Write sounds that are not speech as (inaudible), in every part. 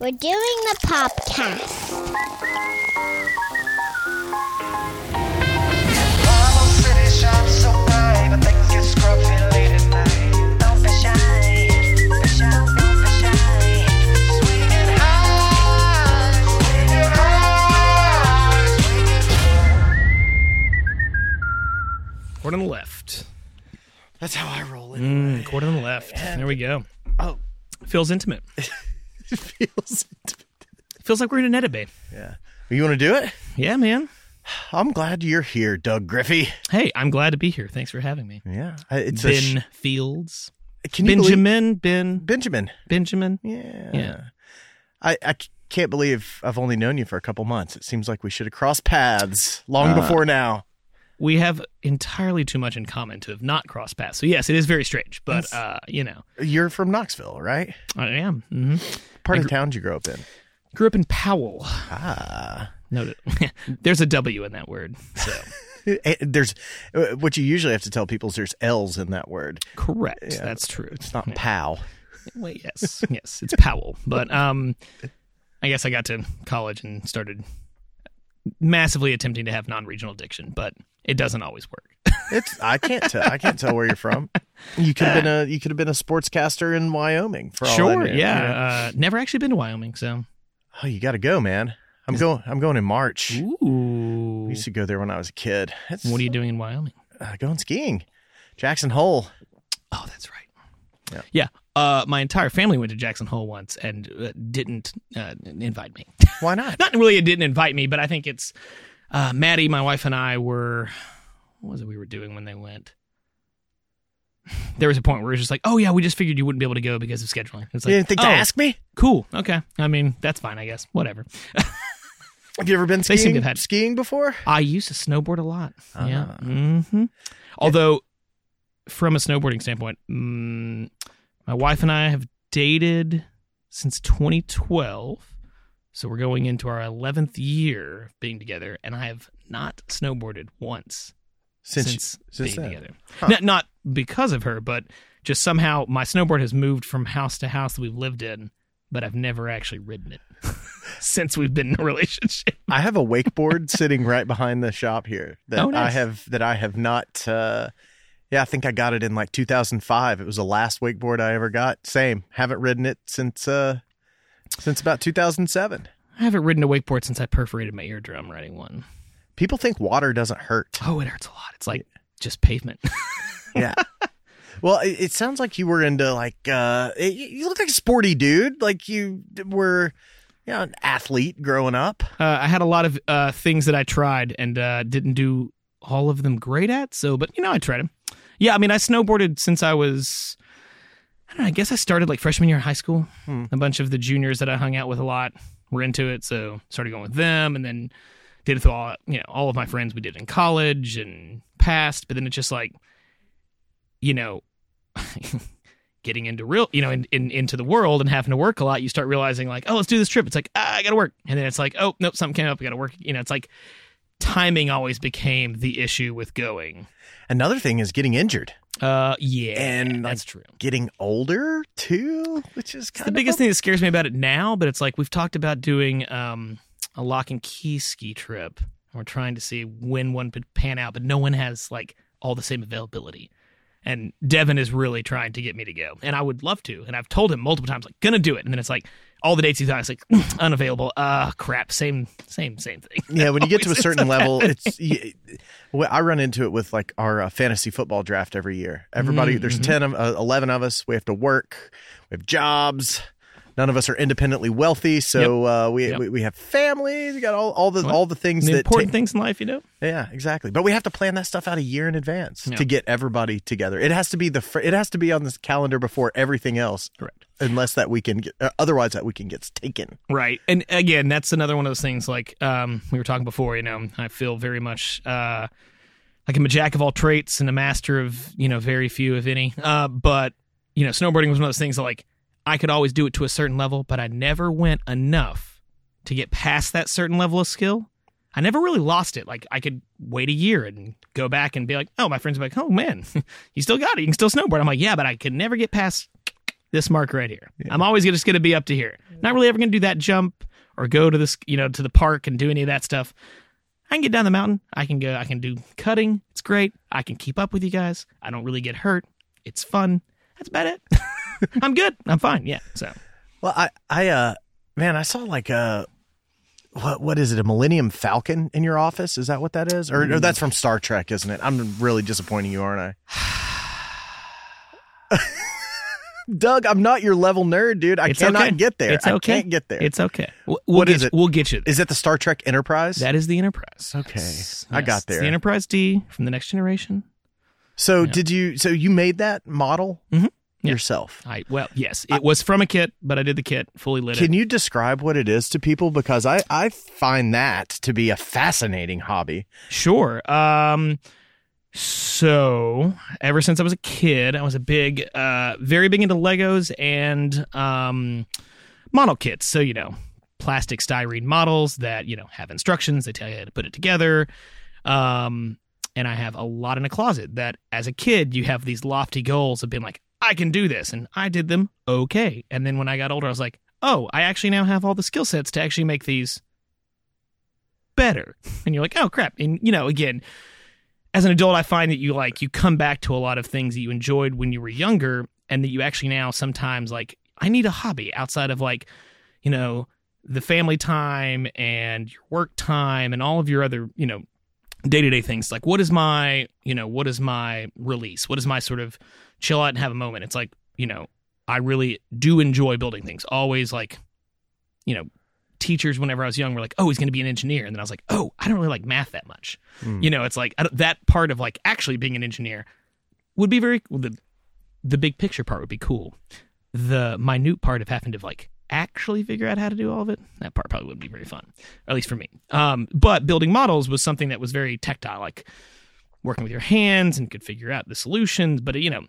We're doing the podcast. Marble City shines so bright, but things get scruffy late at night. Don't be shy, be shy, don't be shy. Swinging high, swinging high, swinging Court on the left. That's how I roll it. Mm, court on the left. There we go. Oh, Feels intimate. (laughs) (laughs) it feels. Feels like we're in an edit bay. Yeah. You want to do it? Yeah, man. I'm glad you're here, Doug Griffey. Hey, I'm glad to be here. Thanks for having me. Yeah. I- It's Ben sh- Fields. Can you believe- Benjamin. Ben. Benjamin. Benjamin. Yeah. Yeah. I, I can't believe I've only known you for a couple months. It seems like we should have crossed paths long Uh, before now. We have entirely too much in common to have not crossed paths. So yes, it is very strange, but uh, you know, You're from Knoxville, right? I am. hmm Part of town you grew up in. Grew up in Powell. Ah. Noted. (laughs) There's a W in that word. So (laughs) Eh, There's uh, what you usually have to tell people is there's L's in that word. correct. Yeah. That's true. It's not pow. Wait, yes, yes, it's Powell. But um, I guess I got to college and started massively attempting to have non-regional diction, but it doesn't always work. (laughs) It's I can't tell. I can't tell where you're from. You could have been a you could have been a sportscaster in Wyoming for all I sure, knew. yeah. Uh, never actually been to Wyoming, so Oh, you got to go, man. I'm going. I'm going in March. ooh. I used to go there when I was a kid. It's, What are you doing in Wyoming? uh, going skiing? Jackson Hole. Oh, that's right. Yeah. Yeah. Uh, my entire family went to Jackson Hole once and uh, didn't uh, invite me. Why not? (laughs) Not really, it didn't invite me, but I think it's uh, Maddie, my wife, and I were. What was it we were doing when they went? (sighs) There was a point where it was just like, oh yeah, we just figured you wouldn't be able to go because of scheduling. It's like, you didn't think to oh, ask me? Cool. Okay. I mean, that's fine, I guess. Whatever. (laughs) Have you ever been They seem skiing? to have had- skiing before? I used to snowboard a lot. Yeah. Ah. hmm Although, from a snowboarding standpoint, mm, my wife and I have dated since 2012. So we're going into our 11th year of being together, and I have not snowboarded once Since since, since being then. together. Huh. Not, not because of her, but just somehow my snowboard has moved from house to house that we've lived in, but I've never actually ridden it (laughs) since we've been in a relationship. I have a wakeboard (laughs) sitting right behind the shop here that Oh, nice. I have that I have not. Uh, yeah, I think I got it in like 2005. It was the last wakeboard I ever got. Same, haven't ridden it since uh, since about 2007. I haven't ridden a wakeboard since I perforated my eardrum riding one. People think water doesn't hurt. Oh, it hurts a lot. It's like just pavement. (laughs) Yeah. well, it, it sounds like you were into like uh, you you look like a sporty dude. Like you were, you know, an athlete growing up. uh, I had a lot of uh, things that I tried and uh, didn't do all of them great at. So, but you know, I tried them. Yeah, I mean, I snowboarded since I was. I don't know. I guess I started like freshman year in high school. Hmm. A bunch of the juniors that I hung out with a lot were into it, so started going with them, and then did it with all you know all of my friends. We did in college and past, but then it's just like, you know. (laughs) getting into real you know in, in into the world and having to work a lot you start realizing like oh let's do this trip it's like ah, i gotta work and then it's like oh nope something came up i gotta work you know it's like timing always became the issue with going Another thing is getting injured, uh yeah And, that's like, true getting older too, which is It's the biggest a- thing that scares me about it now but it's like we've talked about doing um a lock and key ski trip and we're trying to see when one could pan out but no one has like all the same availability and Devin is really trying to get me to go, and I would love to. And I've told him multiple times, like, gonna do it. And then it's like all the dates he's on, it's like (clears throat) unavailable. Uh, crap. Same, same, same thing. Yeah, when you get to a certain level, happening. it's. y- well, I run into it with like our uh, fantasy football draft every year. Everybody, Mm, there's ten of uh, eleven of us. We have to work. We have jobs. None of us are independently wealthy, so uh, we, Yep. we we have families. We got all, all the all the things the that important ta- things in life, you know. Yeah, exactly. But we have to plan that stuff out a year in advance Yeah. to get everybody together. It has to be the fir- it has to be on this calendar before everything else. Correct. Unless that weekend, get, uh, otherwise that weekend gets taken. Right. And again, that's another one of those things like um, we were talking before, you know, I feel very much uh, like I'm a jack of all traits and a master of, you know, very few, if any. Uh, but, you know, snowboarding was one of those things that like I could always do it to a certain level, but I never went enough to get past that certain level of skill. I never really lost it. Like I could wait a year and go back and be like, oh, my friends are like, oh man, (laughs) you still got it. You can still snowboard. I'm like, yeah, but I could never get past this mark right here. I'm always just going to be up to here. Not really ever going to do that jump or go to this, you know, to the park and do any of that stuff. I can get down the mountain. I can go. I can do cutting. It's great. I can keep up with you guys. I don't really get hurt. It's fun. That's about it. (laughs) I'm good. I'm fine. Yeah. So Well, I, I, uh, man, I saw like a, what, what is it? A Millennium Falcon in your office? Is that what that is? Or, or that's from Star Trek, isn't it? I'm really disappointing you, aren't I? (sighs) Doug, I'm not your level nerd, dude. I it's cannot okay. get there. It's I okay. can't get there. It's okay. We'll, we'll What you- it? We'll get you. There. is it the Star Trek Enterprise? That is the Enterprise. Okay. Yes. I got Yes. there. It's the Enterprise D from the Next Generation. So Yeah. did you? So you made that model Mhm. Yeah. yourself? I well, yes, it was from a kit, but I did the kit fully lit. Can it. you describe what it is to people? Because I I find that to be a fascinating hobby. Sure. Um, so ever since I was a kid, I was a big, uh, very big into Legos and um, model kits. So you know, plastic styrene models that you know have instructions. They tell you how to put it together. Um, and I have a lot in a closet that, as a kid, you have these lofty goals of being like, I can do this, and I did them okay. And then when I got older, I was like, oh, I actually now have all the skill sets to actually make these better. And you're like, oh crap. And you know, again, as an adult, I find that you like you come back to a lot of things that you enjoyed when you were younger, and that you actually now sometimes like I need a hobby outside of like, you know, the family time and your work time and all of your other, you know, day to day things. Like, what is my, you know, what is my release? What is my sort of chill out and have a moment? It's like, you know, I really do enjoy building things. Always like, you know, teachers whenever I was young were like, "Oh, he's going to be an engineer," and then I was like, "Oh, I don't really like math that much." Hmm. You know, it's like I don't- that part of like actually being an engineer would be very the the big picture part would be cool. The minute part of having to like actually figure out how to do all of it, that part probably wouldn't be very fun, at least for me. Um, but building models was something that was very tactile, like working with your hands and could figure out the solutions. But you know,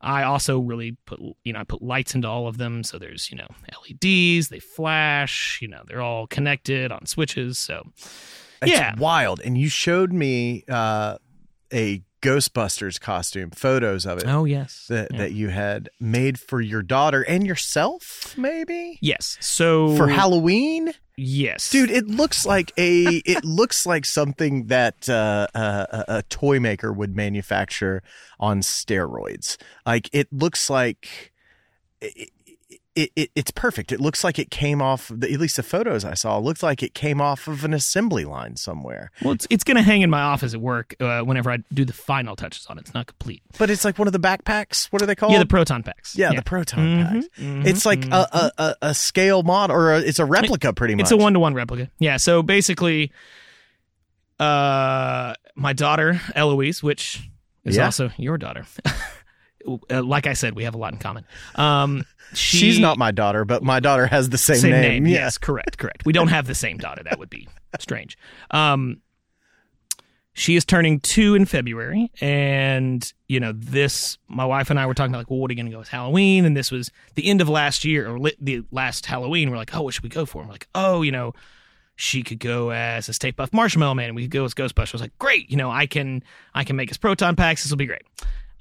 I also really put you know I put lights into all of them, so there's you know LEDs, they flash, you know they're all connected on switches. So It's Yeah. wild. And you showed me uh, a Ghostbusters costume, photos of it oh yes, that, Yeah. that you had made for your daughter and yourself, maybe yes. So for Halloween. yes, Dude, it looks like a (laughs) it looks like something that uh, uh, a, a toy maker would manufacture on steroids. Like it looks like it, it, it it's perfect. It looks like it came off the, at least the photos I saw looked like it came off of an assembly line somewhere. Well, it's it's gonna hang in my office at work uh, whenever I do the final touches on it. It's not complete. But it's like one of the backpacks. What are they called? Yeah, the proton packs. yeah, the proton Mhm, packs. mhm, It's like mhm. a, a, a, a scale model, or a, it's a replica, pretty much. It's a one to one replica. Yeah. So basically, uh, my daughter Eloise, which is Yeah. also your daughter. (laughs) uh, like I said, we have a lot in common. Um, she, She's not my daughter, but my daughter has the same, same name. name. Yeah. Yes, correct, correct. We don't have the same daughter. That would be strange. Um, she is turning two in February, and you know this. My wife and I were talking about like, well, what are you going to go with Halloween? And this was the end of last year or li- the last Halloween. We're like, oh, what should we go for? And we're like, oh, you know, she could go as a Stay Puft Marshmallow Man, and we could go as Ghostbusters. I was like, great, you know, I can I can make his proton packs. This will be great.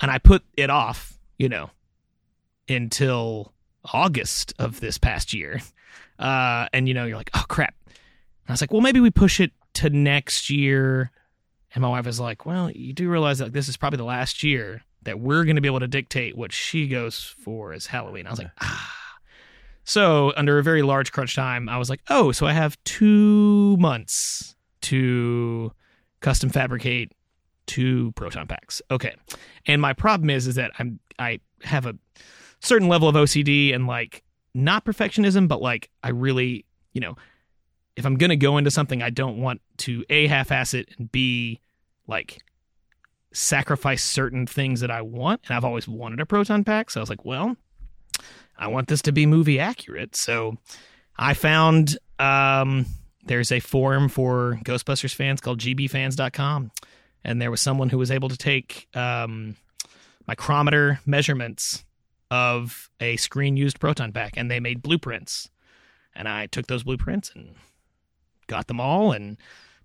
And I put it off, you know, until August of this past year. Uh, and you know, you're like, oh crap. And I was like, well, maybe we push it to next year. And my wife was like, well, you do realize that this is probably the last year that we're going to be able to dictate what she goes for as Halloween. I was like, ah. So under a very large crunch time, I was like, oh, so I have two months to custom fabricate two proton packs. Okay. And my problem is, is that I'm I have a certain level of OCD and like not perfectionism, but like I really, you know, if I'm gonna go into something, I don't want to a half-ass it and b like sacrifice certain things that I want. And I've always wanted a proton pack, so I was like, well, I want this to be movie accurate. So I found um, there's a forum for Ghostbusters fans called gbfans.com, and there was someone who was able to take um, micrometer measurements of a screen used proton pack, and they made blueprints. And I took those blueprints and got them all and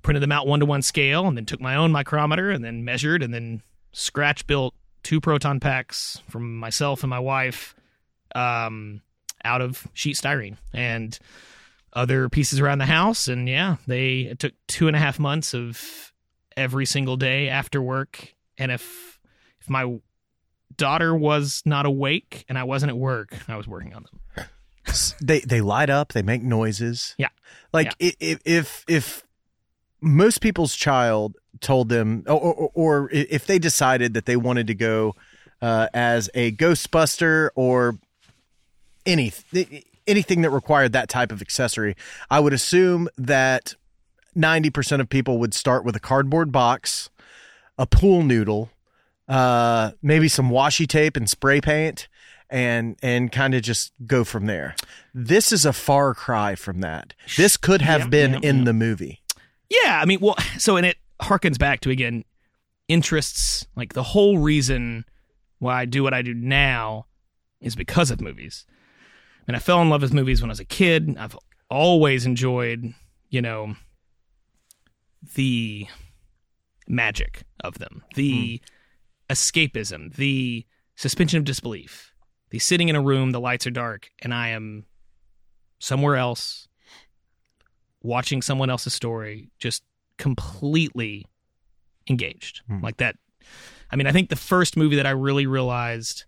printed them out one to one scale, and then took my own micrometer and then measured, and then scratch built two proton packs from myself and my wife um, out of sheet styrene and other pieces around the house. And yeah, they it took two and a half months of every single day after work. And if if my daughter was not awake and I wasn't at work, I was working on them. they they light up they make noises Yeah. like i i if if most people's child told them or, or, or if they decided that they wanted to go uh, as a ghostbuster or any anything that required that type of accessory i would assume that 90% of people would start with a cardboard box a pool noodle uh, maybe some washi tape and spray paint and and kind of just go from there. This is a far cry from that. This could have Yeah, been yeah, in yeah. the movie. Yeah, I mean, well, so and it harkens back to again interests. Like the whole reason why I do what I do now is because of movies. And I fell in love with movies when I was a kid. I've always enjoyed, you know, the magic of them, the escapism, the suspension of disbelief, the sitting in a room, the lights are dark, and I am somewhere else watching someone else's story, just completely engaged. Hmm. Like that. I mean, I think the first movie that I really realized,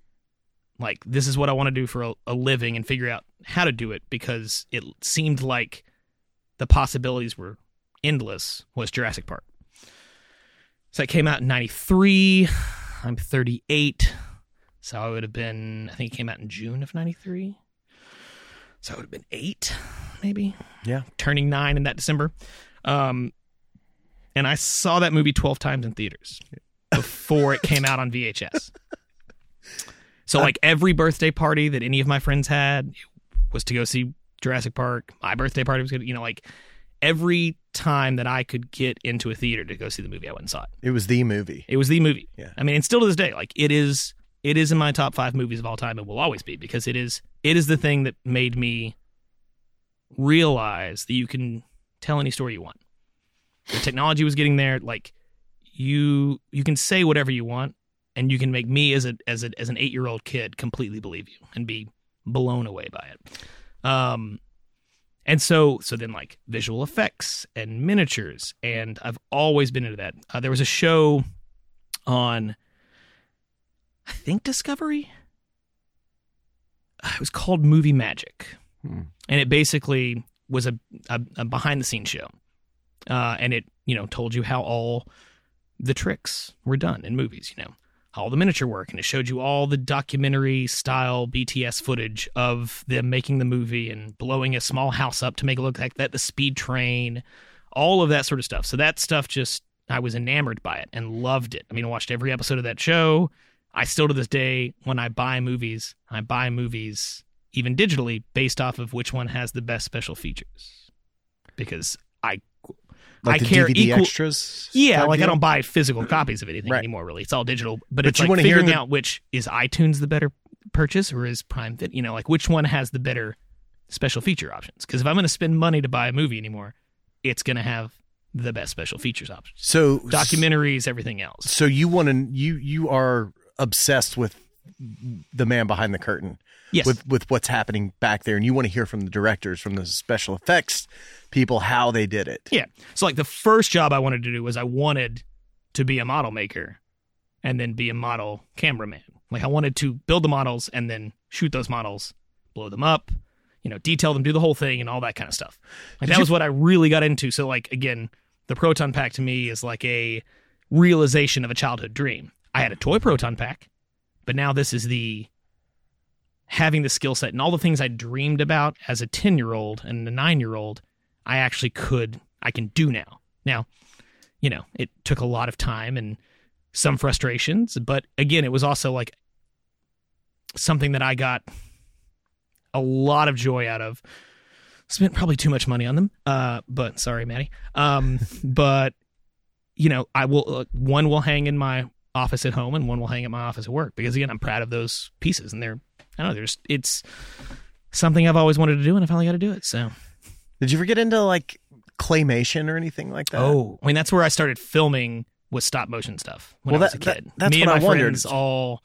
like, this is what I want to do for a, a living and figure out how to do it because it seemed like the possibilities were endless was Jurassic Park. So it came out in 93. I'm 38. So I would have been, I think it came out in June of 93. So I would have been eight, maybe Yeah. turning nine in that December. Um, and I saw that movie 12 times in theaters before it came out on VHS. (laughs) So, like, every birthday party that any of my friends had was to go see Jurassic Park. My birthday party was good. You know, like, every time that I could get into a theater to go see the movie, I went and saw it. It was the movie. It was the movie. Yeah. I mean, and still to this day, like it is it is in my top five movies of all time and will always be because it is it is the thing that made me realize that you can tell any story you want. The technology was getting there, like you you can say whatever you want and you can make me as a as a as an eight year old kid completely believe you and be blown away by it. Um and so so then like visual effects and miniatures and I've always been into that. Uh, there was a show on I think Discovery. Uh, It was called Movie Magic, Hmm. and it basically was a, a, a behind the scenes show, uh, and it you know told you how all the tricks were done in movies. You know all the miniature work, and it showed you all the documentary style BTS footage of them making the movie and blowing a small house up to make it look like that, the speed train, all of that sort of stuff. So that stuff just I was enamored by it and loved it. I mean, I watched every episode of that show. I still to this day, when I buy movies, I buy movies even digitally based off of which one has the best special features. Because I Like I care DVD equal- extras. yeah, like I don't buy physical copies of anything Right. anymore. Really, it's all digital. But, But it's you like figuring the- out which is iTunes the better purchase or is Prime Fit. You know, like which one has the better special feature options. Because if I'm going to spend money to buy a movie anymore, it's going to have the best special features options. So Documentaries, everything else. So you want to you you are obsessed with the man behind the curtain. Yes. With with what's happening back there, and you want to hear from the directors, from the special effects people, how they did it. Yeah. So like the first job I wanted to do was I wanted to be a model maker and then be a model cameraman. Like I wanted to build the models and then shoot those models, blow them up, you know, detail them, do the whole thing and all that kind of stuff. Like that you- was what I really got into. So like again, the proton pack to me is like a realization of a childhood dream. I had a toy proton pack, but now this is the having the skill set and all the things I dreamed about as a 10 year old and a nine year old, I actually could, I can do now. Now, you know, it took a lot of time and some frustrations, but again, it was also like something that I got a lot of joy out of. Spent probably too much money on them, uh, but sorry, Maddie. Um, (laughs) but you know, I will uh, one will hang in my office at home and one will hang at my office at work because again, I'm proud of those pieces and they're I don't know, there's it's something I've always wanted to do and I finally got to do it. So Did you ever get into like claymation or anything like that? Oh, I mean that's where I started filming with stop motion stuff when Well, I was that- a that- kid. that's Me and my I wondered. friends all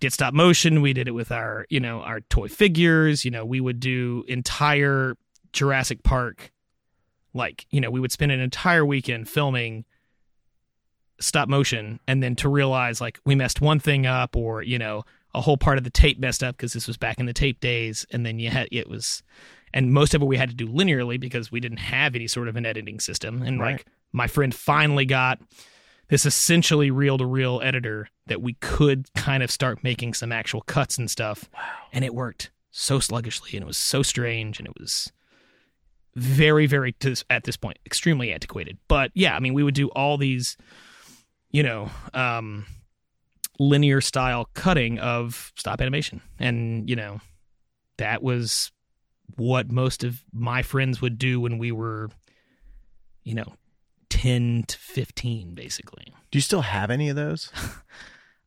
did stop motion. We did it with our, you know, our toy figures. You know, we would do entire Jurassic Park, like, you know, we would spend an entire weekend filming stop motion and then to realize like we messed one thing up or, you know, a whole part of the tape messed up because this was back in the tape days. And then you had, it was, and most of it we had to do linearly because we didn't have any sort of an editing system. And Right. like my friend finally got this essentially reel to reel editor that we could kind of start making some actual cuts and stuff. Wow. And it worked so sluggishly and it was so strange and it was very, very, to this, at this point, extremely antiquated. But yeah, I mean, we would do all these, you know, um, linear style cutting of stop animation. And, you know, that was what most of my friends would do when we were, you know, 10 to 15, basically. Do you still have any of those? (laughs)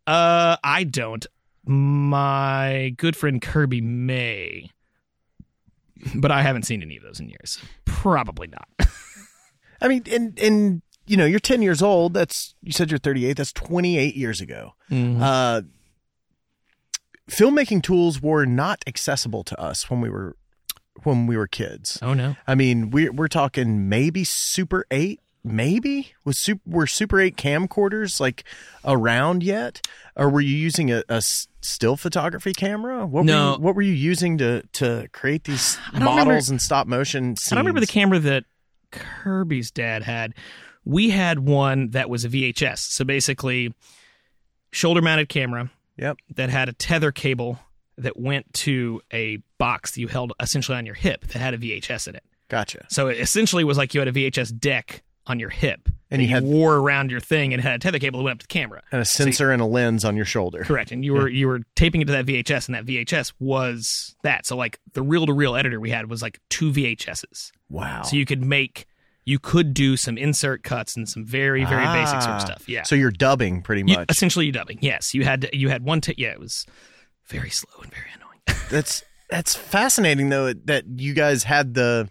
Uh, I don't. My good friend Kirby may, but I haven't seen any of those in years. Probably not. (laughs) I mean, and and you know, you're 10 years old. That's you said you're 38. That's 28 years ago. Uh, filmmaking tools were not accessible to us when we were when we were kids. Oh no. I mean, we're we're talking maybe Super 8, maybe was super were Super 8 camcorders like around yet, or were you using a still photography camera? What No. were you, what were you using to to create these (sighs) models remember- and stop motion? Scenes? I don't remember the camera that Kirby's dad had. We had one that was a VHS. So basically, shoulder mounted camera Yep. that had a tether cable that went to a box that you held essentially on your hip that had a VHS in it. Gotcha. So it essentially was like you had a VHS deck on your hip And that you had- wore around your thing and had a tether cable that went up to the camera. And a sensor and a lens on your shoulder. Correct. And you were you were taping it to that VHS and that VHS was that. So like the reel to reel editor we had was like two VHSs. Wow. So you could make you could do some insert cuts and some very very basic sort Ah. of stuff. Yeah. So you're dubbing pretty You- much. essentially you dubbing. Yes, you had you had one. T- yeah, it was very slow and very annoying. (laughs) that's that's fascinating though that you guys had the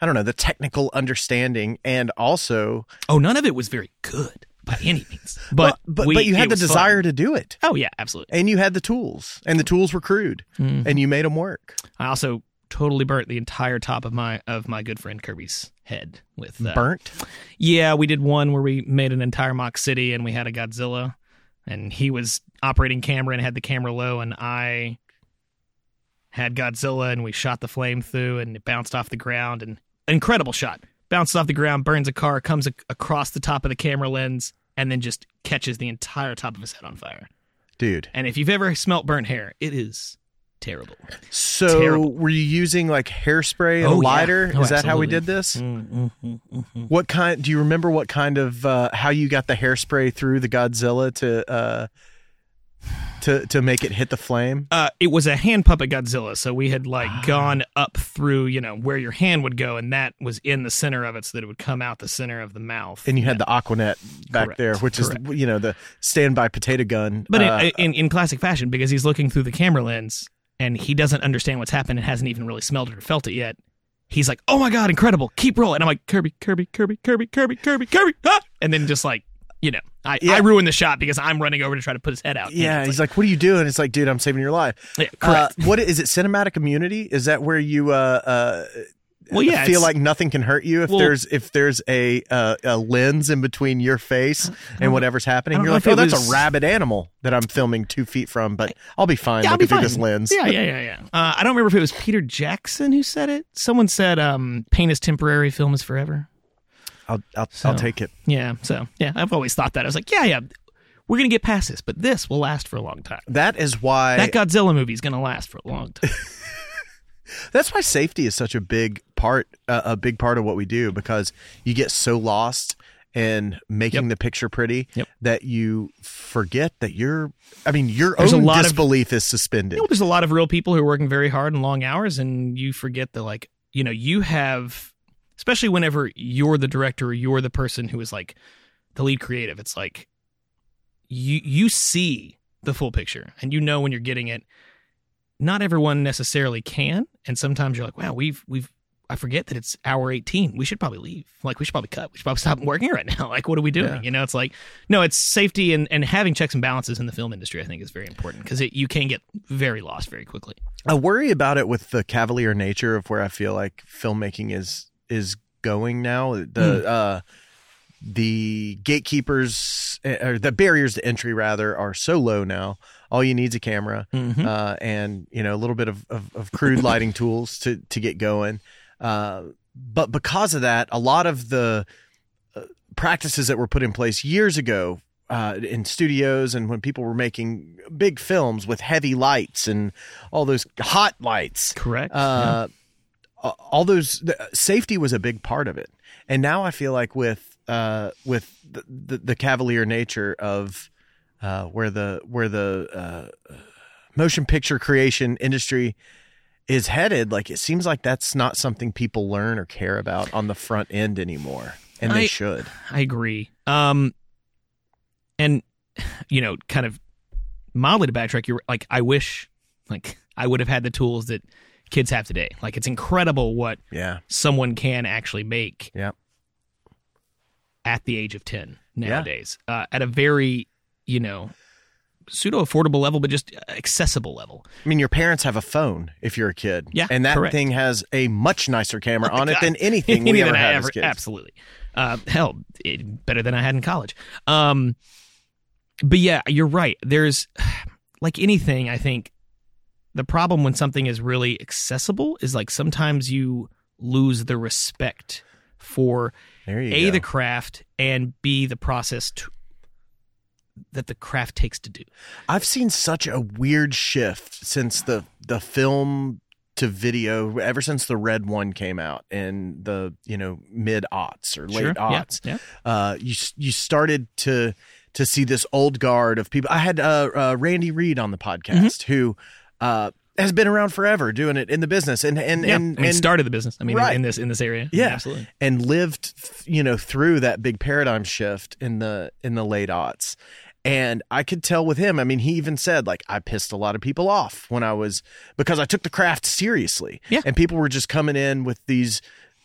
I don't know the technical understanding and also oh, none of it was very good by any means. (laughs) But Well, but we- but you had the was fun. desire to do it Oh yeah, absolutely. and you had the tools and the tools were crude Mm-hmm. and you made them work. I also totally burnt the entire top of my of my good friend Kirby's head with uh, Burnt. Yeah, we did one where we made an entire mock city and we had a Godzilla and he was operating camera and had the camera low and I had Godzilla and we shot the flame through and it bounced off the ground and incredible shot. Bounces off the ground, burns a car, comes a- across the top of the camera lens and then just catches the entire top of his head on fire. Dude. And if you've ever smelt burnt hair, it is terrible. So Terrible. were you using like hairspray and Oh, a yeah. lighter? Oh, Is that how we did this? Mm-hmm. What kind do you remember what kind of uh how you got the hairspray through the Godzilla to uh to to make it hit the flame? Uh, it was a hand puppet Godzilla, so we had like gone up through, you know, where your hand would go, and that was in the center of it, so that it would come out the center of the mouth. and you had the Aquanet back Correct, there, which correct. is you know the standby potato gun. but uh, in, in in classic fashion, because he's looking through the camera lens and he doesn't understand what's happened and hasn't even really smelled it or felt it yet. He's like, "Oh my god, incredible! Keep rolling!" And I'm like, "Kirby, Kirby, Kirby, Kirby, Kirby, Kirby, Kirby!" Ah! And then just like, you know, I Yeah. I ruined the shot because I'm running over to try to put his head out. yeah, he's like, "What are you doing?" It's like, "Dude, I'm saving your life." Yeah, correct. Uh, what is it? Cinematic immunity? Is that where you uh, uh, well, yeah, feel like nothing can hurt you if Well- there's if there's a uh, a lens in between your face and whatever's happening? You're like, "Oh, that's was- a rabid animal that I'm filming two feet from, but I'll be fine Yeah, I'll be fine. this lens." Yeah, yeah, yeah, yeah. Uh, I don't remember if it was Peter Jackson who said it. Someone said, um, "Pain is temporary, film is forever." I'll I'll, So- I'll take it. Yeah. So yeah, I've always thought that. I was like, yeah, yeah, we're gonna get past this, but this will last for a long time. That is why That Godzilla movie is gonna last for a long time. (laughs) That's why safety is such a big part, uh, a big part of what we do because you get so lost in making Yep. the picture pretty Yep. that you forget that you're. I mean, your There's a own lot of- disbelief is suspended. you know, there's a lot of real people who are working very hard and long hours, and you forget that, like, you know, you have, especially whenever you're the director or you're the person who is like the lead creative. It's like you you see the full picture, and you know when you're getting it. Not everyone necessarily can, and sometimes you're like, wow, we've we've I forget that it's hour 18. We should probably leave. Like, we should probably cut. We should probably stop working right now. (laughs) Like, what are we doing? Yeah. You know, it's like, no, it's safety and, and having checks and balances in the film industry, I think, is very important because you can get very lost very quickly. I worry about it with the cavalier nature of where I feel like filmmaking is is going now. The uh, the gatekeepers eh, or the barriers to entry rather are so low now. All you need is a camera Mhm. uh, and you know a little bit of, of, of crude lighting tools to to get going. Uh, but because of that, a lot of the uh, practices that were put in place years ago uh, in studios and when people were making big films with heavy lights and all those hot lights, Correct. uh, a- all those the, safety was a big part of it. And now I feel like with uh, with the, the, the cavalier nature of uh, where the where the uh, motion picture creation industry is headed, like it seems like that's not something people learn or care about on the front end anymore, and they I- should. I agree. Um, and you know, kind of mildly to backtrack, you're like, I wish, like, I would have had the tools that kids have today. Like, it's incredible what Yeah, someone can actually make yeah, at the age of ten nowadays, uh, at a very, you know, pseudo affordable level, but just accessible level. I mean, your parents have a phone if you're a kid, Yeah, and that correct. thing has a much nicer camera Oh on it than anything Any (laughs) we ever had ever- as kids. Absolutely. Uh, hell, it, better than I had in college. Um, but yeah, you're right. There's (sighs) like anything. I think the problem when something is really accessible is like sometimes you lose the respect for a go. the craft and b the process to, that the craft takes to do. I've seen such a weird shift since the the film to video ever since the RED One came out in the you know mid aughts or late Sure. Yeah, aughts. yeah. Uh, you you started to to see this old guard of people. I had uh, uh, Randy Reed on the podcast Mm-hmm. who uh, has been around forever doing it in the business and and Yeah, and, I mean, and started the business. I mean, Right. in this in this area. Yeah. absolutely. and lived you know through that big paradigm shift in the in the late aughts and i could tell with him i mean he even said like i pissed a lot of people off when i was because i took the craft seriously Yeah. and people were just coming in with these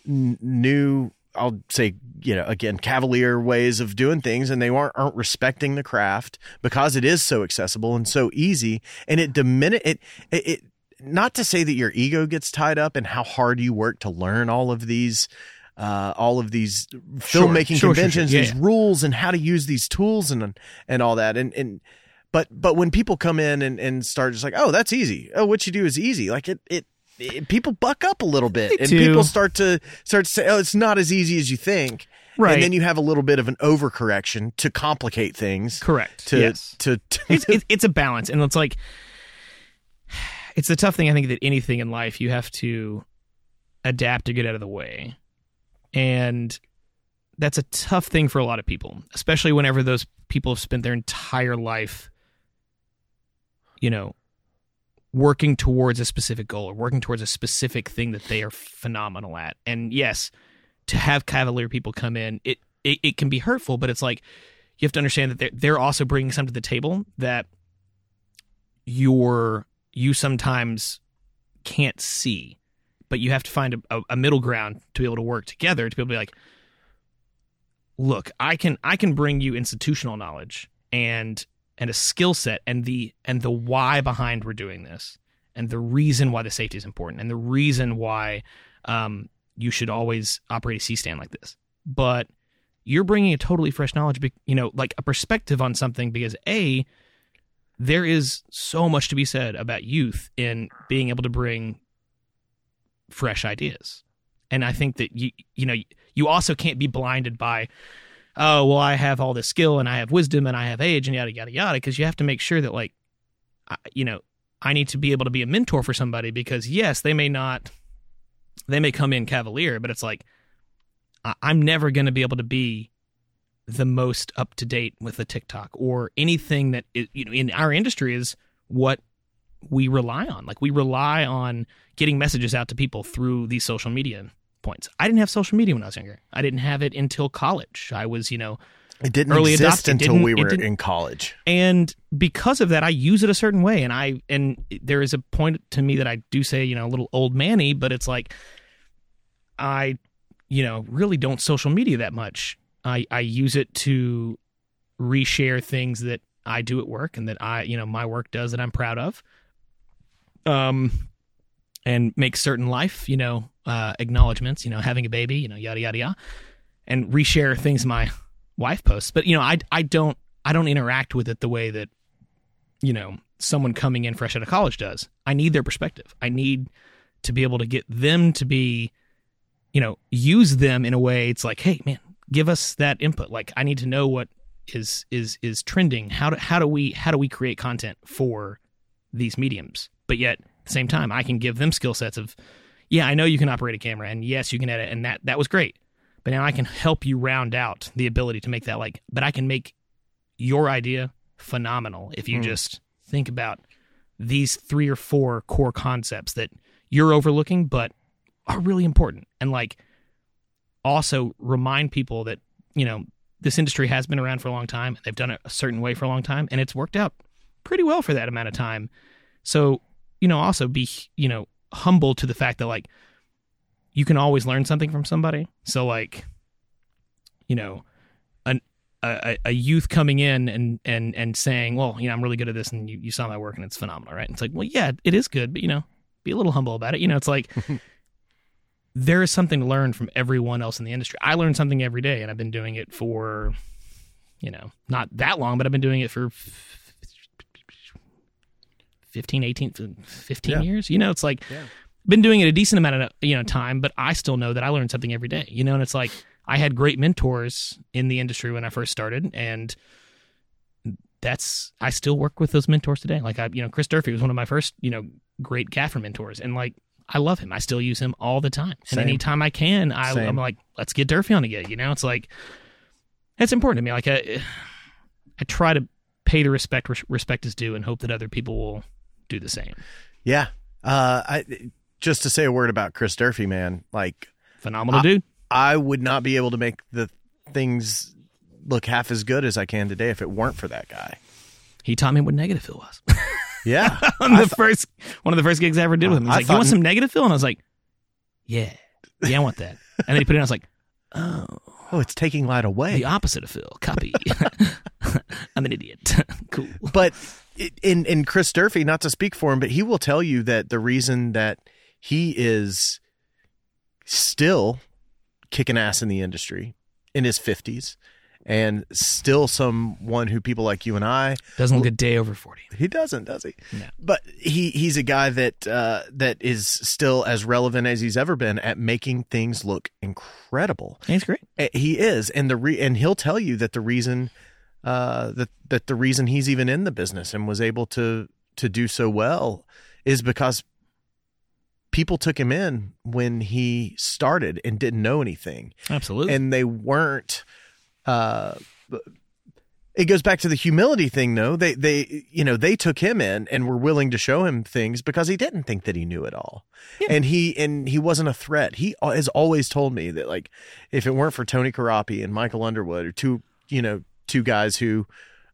n- new i'll say you know again cavalier ways of doing things and they aren't, aren't respecting the craft because it is so accessible and so easy and it diminish it, it it not to say that your ego gets tied up and how hard you work to learn all of these uh, all of these Sure, filmmaking sure, sure, sure. conventions, Yeah, these yeah. rules, and how to use these tools and and all that. And and but but when people come in and, and start just like, oh, that's easy. Oh, what you do is easy. Like it it. it people buck up a little bit, They and do. people start to start to say, "Oh, it's not as easy as you think." Right. and then you have a little bit of an overcorrection to complicate things. Correct. To yes. to, to it's it, it's a balance, and it's like it's the tough thing. I think that anything in life you have to adapt to get out of the way, and that's a tough thing for a lot of people, especially whenever those people have spent their entire life, you know, working towards a specific goal or working towards a specific thing that they are phenomenal at. And yes, to have cavalier people come in, it it, it can be hurtful, but it's like you have to understand that they're, they're also bringing something to the table that you're you sometimes can't see but you have to find a, a, middle ground to be able to work together to be able to be like look i can i can bring you institutional knowledge and and a skill set and the and the why behind we're doing this and the reason why the safety is important and the reason why um, you should always operate a c stand like this. But you're bringing a totally fresh knowledge, you know, like a perspective on something because a there is so much to be said about youth in being able to bring fresh ideas. And I think that you you know, you also can't be blinded by oh, well I have all this skill and I have wisdom and I have age and yada yada yada because you have to make sure that like you know, I need to be able to be a mentor for somebody because yes, they may not they may come in cavalier, but it's like I'm never going to be able to be the most up to date with the TikTok or anything that you know in our industry is what we rely on. Like we rely on getting messages out to people through these social media points. I didn't have social media when I was younger. I didn't have it until college. I was, you know, it didn't early exist adopted. until we were in college. and because of that i use it a certain way and i and there is a point to me that i do say you know a little old manny but it's like I, you know, really don't social media that much. I I use it to reshare things that I do at work and that I, you know, my work does that I'm proud of. Um, and make certain life, you know, uh, acknowledgments, you know, having a baby, you know, yada yada yada, and reshare things my wife posts. But you know, I I don't I don't interact with it the way that you know someone coming in fresh out of college does. I need their perspective. I need to be able to get them to be, you know, use them in a way. It's like, hey, man, give us that input. Like, I need to know what is is is trending. How do how do we how do we create content for these mediums? But yet at the same time, I can give them skill sets of, yeah, I know you can operate a camera, and yes, you can edit, and that that was great. But now I can help you round out the ability to make that like. But I can make your idea phenomenal if you hmm. just think about these three or four core concepts that you're overlooking but are really important and like also remind people that you know this industry has been around for a long time they've done it a certain way for a long time and it's worked out pretty well for that amount of time so you know also be you know humble to the fact that like you can always learn something from somebody so like you know an a, a youth coming in and and and saying, "Well, you know, I'm really good at this, and you, you saw my work, and it's phenomenal, right?" It's like, well, yeah, it is good, but you know, be a little humble about it. You know, it's like (laughs) there is something to learn from everyone else in the industry. I learn something every day, and I've been doing it for, you know, not that long, but I've been doing it for. 15 18 15 Yeah. years? You know it's like been doing it a decent amount of you know time but i still know that i learn something every day you know and it's like i had great mentors in the industry when i first started and that's i still work with those mentors today. Like i you know chris durfee was one of my first you know great gaffer mentors and like i love him. I still use him all the time. And Same. anytime i can I, i'm like let's get durfee on again you know? It's like it's important to me. Like i i try to pay the respect respect is due and hope that other people will do the same Yeah. Uh, I just to say a word about Chris Durfee, man. Like, phenomenal I- dude I would not be able to make the things look half as good as I can today if it weren't for that guy. he taught me what negative fill was (laughs) Yeah. (laughs) on the first one of the first gigs I ever did with him. He's I like, "You want some negative fill?" And I was like, "Yeah, yeah, I want that." And then he put it in. I was like, "Oh, oh, it's taking light away. the opposite of fill. Copy. (laughs) (laughs) I'm an idiot. (laughs) cool. but in in Chris Durfee, not to speak for him, but he will tell you that the reason that he is still kicking ass in the industry in his fifties and still someone who people like you and I Doesn't look a day over forty. he doesn't does he No. but he he's a guy that uh that is still as relevant as he's ever been at making things look incredible He's great. Uh, He is, and the re- and he'll tell you that the reason uh, that that the reason he's even in the business and was able to to do so well is because people took him in when he started and didn't know anything, Absolutely. and they weren't. Uh, it goes back to the humility thing, though. They they you know they took him in and were willing to show him things because he didn't think that he knew it all, and he and he wasn't a threat. He has always told me that like if it weren't for Tony Karapi and Michael Underwood, or two you know two guys who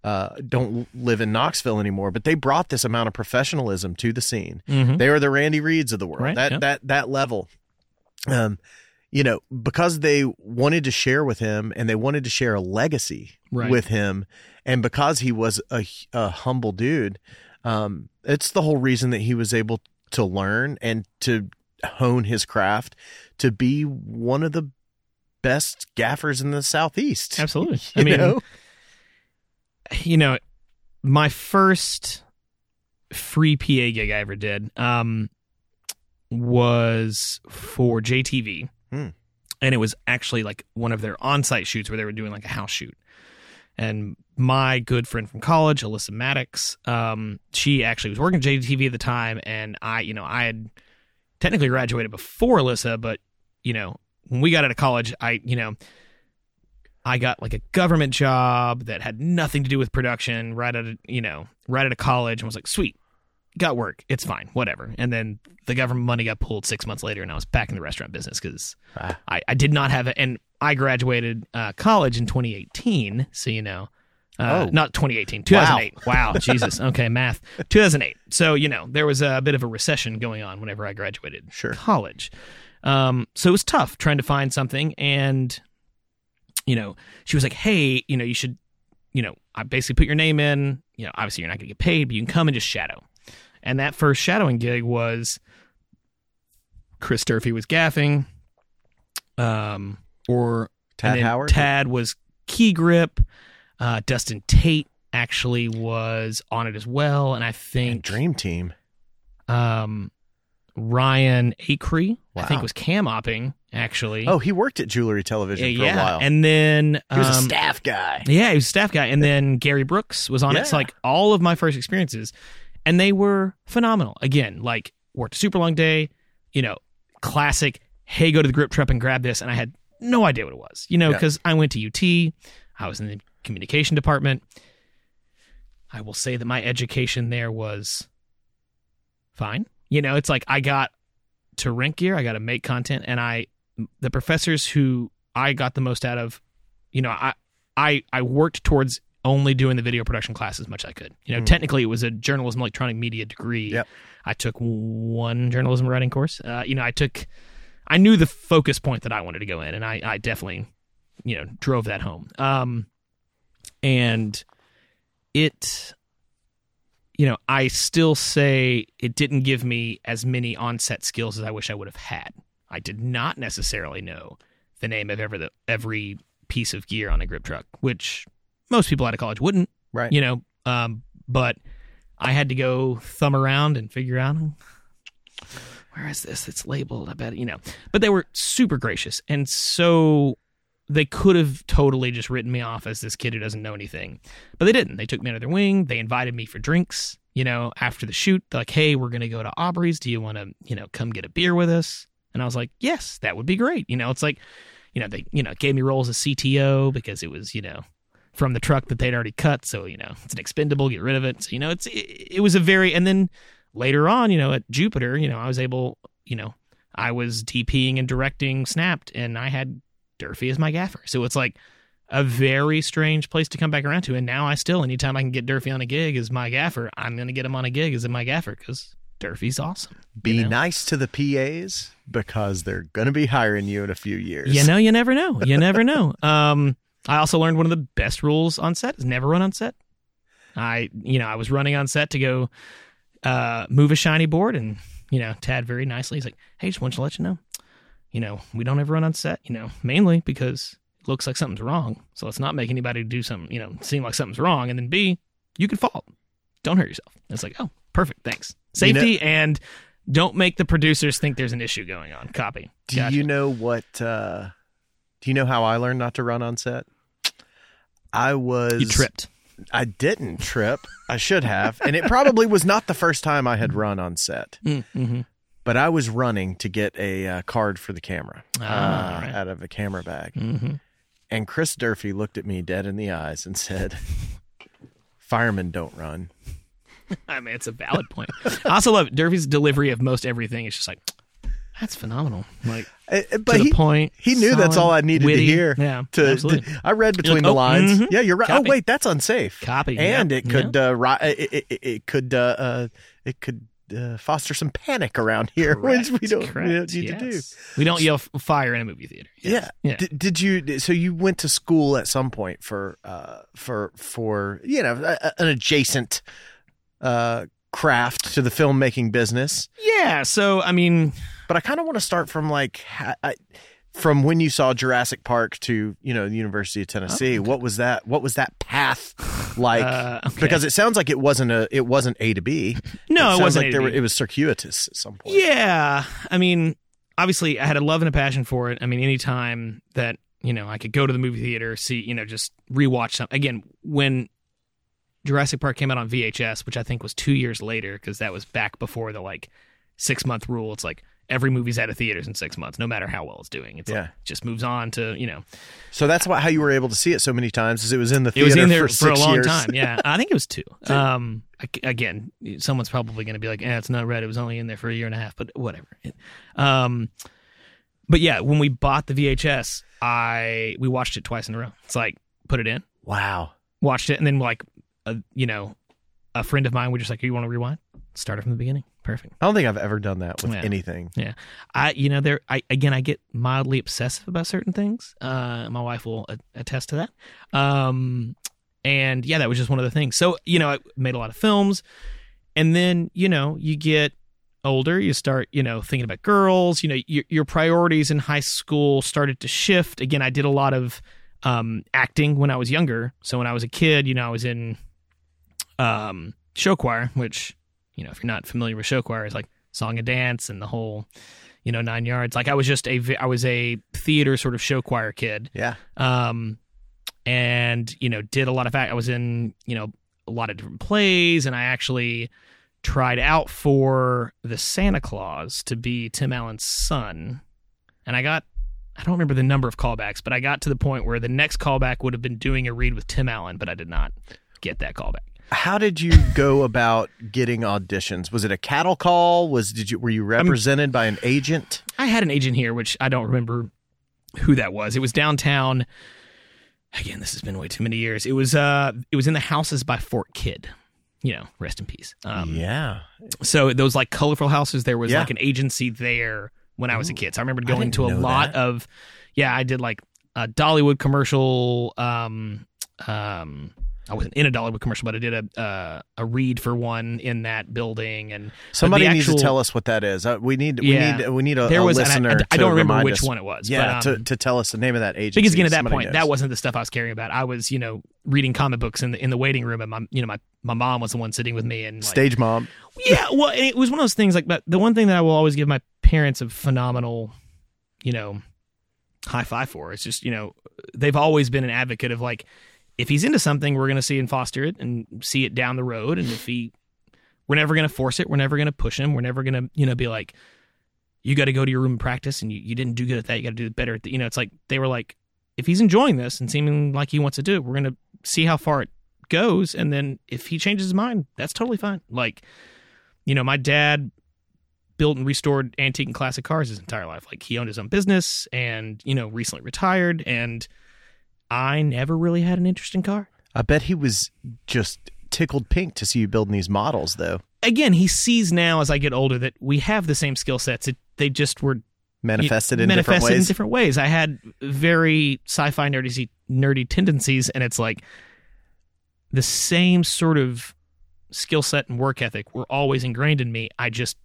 uh, don't live in Knoxville anymore, but they brought this amount of professionalism to the scene. Mhm. They were the Randy Reeds of the world. Right, that yep. that that level. Um, you know, because they wanted to share with him and they wanted to share a legacy Right. with him, and because he was a, a humble dude, um, it's the whole reason that he was able to learn and to hone his craft to be one of the best gaffers in the southeast. Absolutely. (laughs) You I mean, know? You know, my first free PA gig I ever did um, was for JTV. Hmm. And it was actually like one of their on site shoots where they were doing like a house shoot. And my good friend from college, Alyssa Maddox, um, she actually was working at JTV at the time. And I, you know, I had technically graduated before Alyssa, but, you know, when we got out of college, I, you know, I got like a government job that had nothing to do with production right out of you know right out of college and was like sweet got work it's fine whatever and then the government money got pulled six months later and I was back in the restaurant business because Ah. I, I did not have it and I graduated uh, college in 2018 so you know uh, Oh. not 2018 2008 wow. Jesus (laughs) okay math 2008 so you know there was a bit of a recession going on whenever I graduated Sure. college Um, so it was tough trying to find something. And, you know, she was like, hey, you know, you should, you know, I basically put your name in. You know, obviously you're not going to get paid, but you can come and just shadow. And that first shadowing gig was Chris Durfee was gaffing. Um, or Tad Howard? Tad was key grip. Uh, Dustin Tate actually was on it as well, and I And think Dream Team. um, Ryan Acree, I think was cam opping actually. Oh, he worked at Jewelry Television yeah, for yeah. a while. and then he was a um, staff guy. yeah, he was a staff guy, and then Gary Brooks was on it. So like all of my first experiences, and they were phenomenal. Again, like worked a super long day, you know, classic. Hey, go to the grip truck and grab this, and I had no idea what it was, you know, Yeah. because I went to UT, I was in the communication department. I will say that my education there was fine. You know, it's like I got to rent gear, I got to make content, and I the professors who I got the most out of, you know, I I I worked towards only doing the video production class as much as I could. You know, Mm. technically it was a journalism electronic media degree. Yep. I took one journalism writing course. Uh, you know, I took I knew the focus point that I wanted to go in, and I I definitely you know drove that home. Um, and it you know, I still say it didn't give me as many on-set skills as I wish I would have had. I did not necessarily know the name of every every piece of gear on a grip truck, which most people out of college wouldn't, Right. you know. Um, but I had to go thumb around and figure out where is this? It's labeled. I bet you know. But they were super gracious, and so they could have totally just written me off as this kid who doesn't know anything, but they didn't. They took me under their wing. They invited me for drinks. You know, after the shoot, they're like, "Hey, we're gonna go to Aubrey's. Do you want to, you know, come get a beer with us?" And I was like, "Yes, that would be great." You know, it's like, you know, they, you know, gave me rolls as CTO because it was, you know, from the truck that they'd already cut. So you know, it's an expendable. Get rid of it. So you know, it's it, it was a very and then later on, you know, at Jupiter, you know, I was able, you know, I was DPing and directing Snapped, and I had Durfee as my gaffer. So it's like a very strange place to come back around to. And now I still, anytime I can get Durfee on a gig as my gaffer, I'm going to get him on a gig as my gaffer because Durfee's awesome. Be you know? nice to the PAs because they're going to be hiring you in a few years. You know, you (laughs) never know. You never know. Um, I also learned one of the best rules on set is never run on set. I, you know, I was running on set to go uh, move a shiny board, and you know, Tad very nicely, he's like, "Hey, just want to let you know, you know, we don't ever run on set. You know, mainly because it looks like something's wrong. So let's not make anybody do something, you know, seem like something's wrong, and then B, you can fall. Don't hurt yourself. And it's like, oh, perfect, thanks. You know- Safety and." Don't make the producers think there's an issue going on. Copy. Do Gotcha. you know what? Uh, do you know how I learned not to run on set? I was You tripped. I didn't trip. I should have, and it probably was not the first time I had run on set. Mm-hmm. But I was running to get a uh, card for the camera Ah, uh, right. out of a camera bag, Mm-hmm. and Chris Durfee looked at me dead in the eyes and said, "Firemen don't run." (laughs) I mean, it's a valid point. I also love Durfee's delivery of most everything. It's just like, that's phenomenal. Like, Uh, uh, But to he, the point. he knew that's all I needed witty. to hear. Yeah, to, absolutely. I read between like, the oh, lines. mhm. Yeah, you're right. Copy. Oh, wait, that's unsafe. Copy. and yeah, it could uh, ri- it, it, it, it could uh, uh, it could uh, foster some panic around here, (laughs) which we don't, we don't need to do. We don't yell f- fire in a movie theater. Yes. Yeah. Yeah. Did, did you? So you went to school at some point for uh for for you know a, a- an adjacent uh craft to the filmmaking business, yeah. So, I mean, but I kind of want to start from like ha- I, from when you saw Jurassic Park to you know the University of Tennessee. What was that? What was that path (sighs) like? uh, okay. Because it sounds like it wasn't a it wasn't A to B. no, it, sounds wasn't. like there were, it was circuitous at some point. Yeah. I mean, obviously, I had a love and a passion for it. I mean, anytime that, you know, I could go to the movie theater, see, you know, just rewatch something. Again, when Jurassic Park came out on VHS, which I think was two years later, because that was back before the like six month rule. It's like every movie's out of theaters in six months, no matter how well it's doing. It's Yeah. like just moves on to, you know, So that's why how you were able to see it so many times is it was in the theater it was in there for, for, a long years. time. Yeah, (laughs) I think it was two. Um, again, someone's probably going to be like, "Eh, it's not red. It was only in there for a year and a half." But whatever. Um, but yeah, when we bought the VHS, I we watched it twice in a row. It's like put it in, Wow. watched it, and then like, a, you know, a friend of mine was just like, "You want to rewind? Start it from the beginning." Perfect. I don't think I've ever done that with Yeah. anything. Yeah, I you know there I again I get mildly obsessive about certain things. Uh, my wife will a- attest to that. Um, and yeah, that was just one of the things. So you know, I made a lot of films, and then you know you get older, you start you know thinking about girls. You know your your priorities in high school started to shift. Again, I did a lot of um acting when I was younger. So when I was a kid, you know, I was in um show choir, which you know if you're not familiar with show choir, is like song and dance and the whole you know nine yards. Like i was just a i was a theater sort of show choir kid. Yeah. um and you know did a lot of act i was in you know a lot of different plays and i actually tried out for the santa clause to be tim allen's son. And i got i don't remember the number of callbacks but i got to the point where the next callback would have been doing a read with tim allen but i did not get that callback How did you go about getting auditions? Was it a cattle call? Was did you were you represented by an agent? I had an agent here, which I don't remember who that was. It was downtown. Again, this has been way too many years. It was uh, it was in the houses by Fort Kid. You know, rest in peace. Um, yeah. So those like colorful houses, there was Yeah. like an agency there when I was a kid. So I remember going didn't to a lot that. of, yeah, I did like a Dollywood commercial. Um, um, I wasn't in a Dollywood commercial, but I did a uh, a read for one in that building, and Somebody the needs to tell us what that is. Uh, we need Yeah. we need we need a, There was, I- listener. I, I to don't remember which us. one it was. Yeah, but, um, to, to tell us the name of that agency. because again at that point knows. that wasn't the stuff I was caring about. I was you know reading comic books in the in the waiting room, and my you know my my mom was the one sitting with me and like, stage mom. yeah, well, it was one of those things like but the one thing that I will always give my parents a phenomenal, you know, high five for. It's just you know they've always been an advocate of like if he's into something, we're going to see and foster it and see it down the road, and if he, we're never going to force it, we're never going to push him, we're never going to you know be like. You got to go to your room and practice, and you, you didn't do good at that. You got to do better at the, you know. It's like they were like, if he's enjoying this and seeming like he wants to do it, we're gonna see how far it goes, and then if he changes his mind, that's totally fine. Like, you know, my dad built and restored antique and classic cars his entire life. Like he owned his own business and, you know, recently retired and I never really had an interest in car. I bet he was just tickled pink to see you building these models, though. Again, he sees now as I get older that we have the same skill sets. It, they just were Manifested in manifested different ways. in different ways. I had very sci-fi nerdy nerdy tendencies, and it's like the same sort of skill set and work ethic were always ingrained in me. I just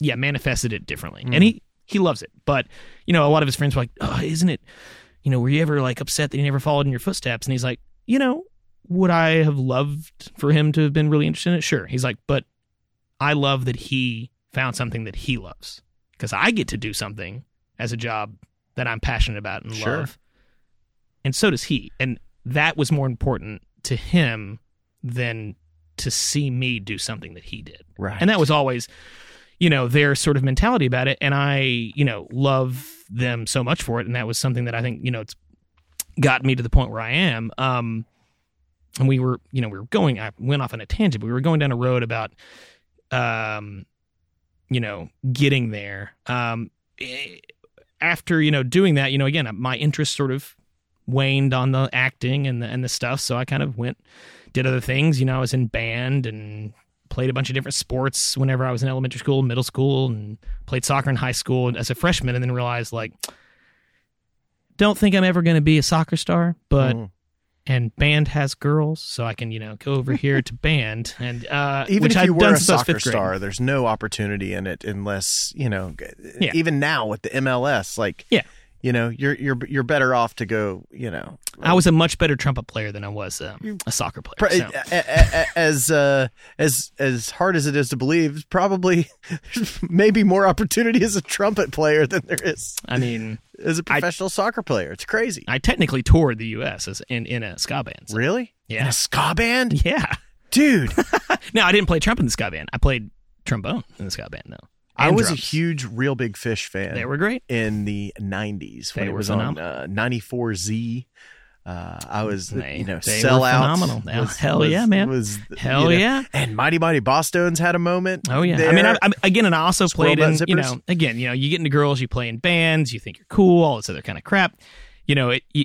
yeah manifested it differently, and hmm. he he loves it. But you know, a lot of his friends were like, "Oh, isn't it? You know, were you ever like upset that he never followed in your footsteps?" And he's like, "You know, would I have loved for him to have been really interested in it? Sure." He's like, "But I love that he found something that he loves." because I get to do something as a job that I'm passionate about and Sure. love. And so does he. And that was more important to him than to see me do something that he did. right. And that was always, you know, their sort of mentality about it. And I, you know, love them so much for it. And that was something that I think, you know, it's gotten me to the point where I am. Um, and we were, you know, we were going, I went off on a tangent, but we were going down a road about, um, you know, getting there. Um, eh, after, you know, doing that, you know, again, my interest sort of waned on the acting and the, and the stuff. So I kind of went, did other things. You know, I was in band and played a bunch of different sports whenever I was in elementary school, middle school, and played soccer in high school as a freshman, and then realized like, don't think I'm ever going to be a soccer star, but Mm. and band has girls, so I can you know go over here to band and uh, even which if I've you were done a since I was soccer star, there's no opportunity in it unless you know. Yeah. Even now with the MLS, like Yeah. You know, you're you're you're better off to go. You know, I was a much better trumpet player than I was um, a soccer player. So. as uh, as as hard as it is to believe, probably (laughs) maybe more opportunity as a trumpet player than there is I mean, as a professional soccer player. It's crazy. I technically toured the U.S. as in in a ska band. so- really? Yeah. In a ska band, Yeah. dude. (laughs) No, I didn't play trumpet in the ska band. I played trombone in the ska band though. I was a huge Real Big Fish fan. They were great. in the 90s when They it was on uh, 94Z. Uh, I was, They- you know, they were sellout. phenomenal. Yeah, hell yeah, man. Was, Hell you know, yeah. And Mighty Mighty Bosstones had a moment. Oh yeah. there. I mean, I, I, again, and I also Squirrel played in. butt You know, again, you know, you get into girls, you play in bands, you think you're cool, all this other kind of crap. You know, it. You,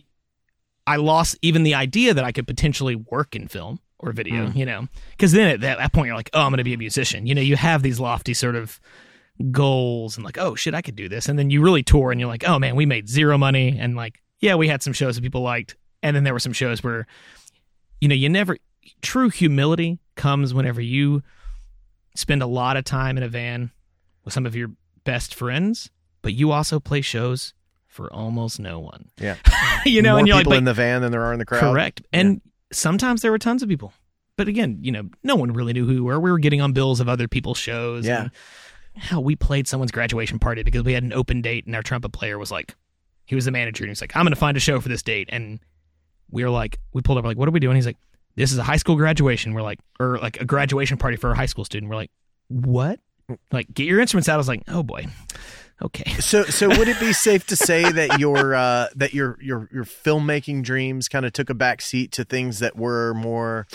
I lost even the idea that I could potentially work in film or video, you know, because then at that, that point you're like, oh, I'm going to be a musician. You know, you have these lofty sort of goals and like, oh shit, I could do this, and then you really tour and you're like, oh man, we made zero money, and like, yeah, we had some shows that people liked, and then there were some shows where, you know, you never true humility comes whenever you spend a lot of time in a van with some of your best friends, but you also play shows for almost no one. Yeah. (laughs) you know, More and you're like, people but- in the van than there are in the crowd. Correct. And sometimes there were tons of people. But again, you know, no one really knew who we were. We were getting on bills of other people's shows. Yeah. And hell, we played someone's graduation party because we had an open date and our trumpet player was like, he was the manager and he's like, I'm going to find a show for this date. And we were like, we pulled up, like, what are we doing? He's like, this is a high school graduation. We're like, or like a graduation party for a high school student. We're like, what? Like, get your instruments out. I was like, oh boy. Okay. (laughs) So, so would it be safe to say that your uh, that your your your filmmaking dreams kind of took a back seat to things that were more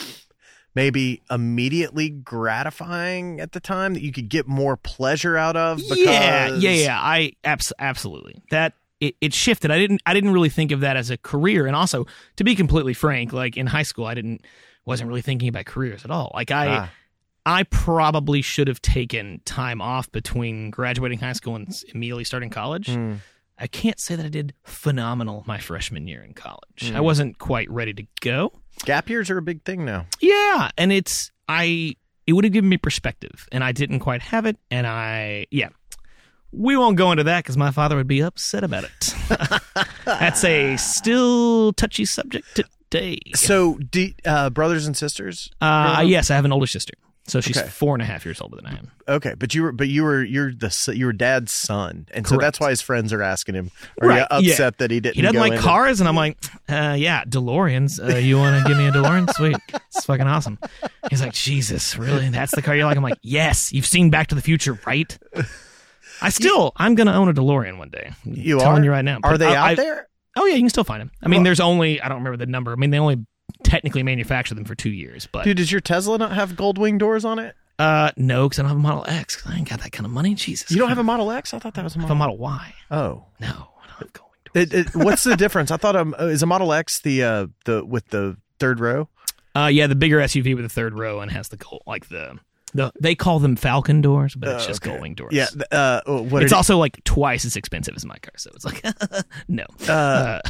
maybe immediately gratifying at the time that you could get more pleasure out of? Because... Yeah, yeah, yeah. I abs- absolutely that it, it shifted. I didn't I didn't really think of that as a career, and also to be completely frank, like in high school, I didn't wasn't really thinking about careers at all. Like I. Ah. I probably should have taken time off between graduating high school and immediately starting college. Hmm. I can't say that I did phenomenal my freshman year in college. Hmm. I wasn't quite ready to go. Gap years are a big thing now. Yeah, and it's I it would have given me perspective, and I didn't quite have it, and I yeah. We won't go into that because my father would be upset about it. (laughs) That's a still touchy subject today. So, do, uh, brothers and sisters? Uh, yes, I have an older sister, so she's Okay. four and a half years older than I am. Okay, but you were, but you were, you're the, s- you were dad's son, and so that's why his friends are asking him. Are Right, you yeah. upset that he didn't? He doesn't like cars, and I'm like, uh, yeah, DeLoreans. Uh, you want to give me a DeLorean? (laughs) Sweet, it's fucking awesome. He's like, Jesus, really? That's the car you like? I'm like, yes. You've seen Back to the Future, right? I still, I'm gonna own a DeLorean one day. I'm You telling are you right now. Are they I- out I- there? Oh yeah, you can still find them. I mean, Well- there's only I don't remember the number. I mean, they only technically manufacture them for two years, but Dude, does your Tesla not have gull wing doors on it? uh, no, because I don't have a Model X. 'cause I ain't got that kind of money. Jesus, You don't have a Model X? I thought that was a have a Model. Model Y. Oh, No, I don't have going doors. it, it, what's the difference? I thought um, uh, is a Model X the uh the with the third row? Uh, yeah, the bigger SUV with the third row and has the gold, like the the they call them Falcon doors, but it's Uh, just okay. Gullwing doors. Yeah. Uh, oh, what it's also like twice as expensive as my car, so it's like (laughs) no, uh, uh,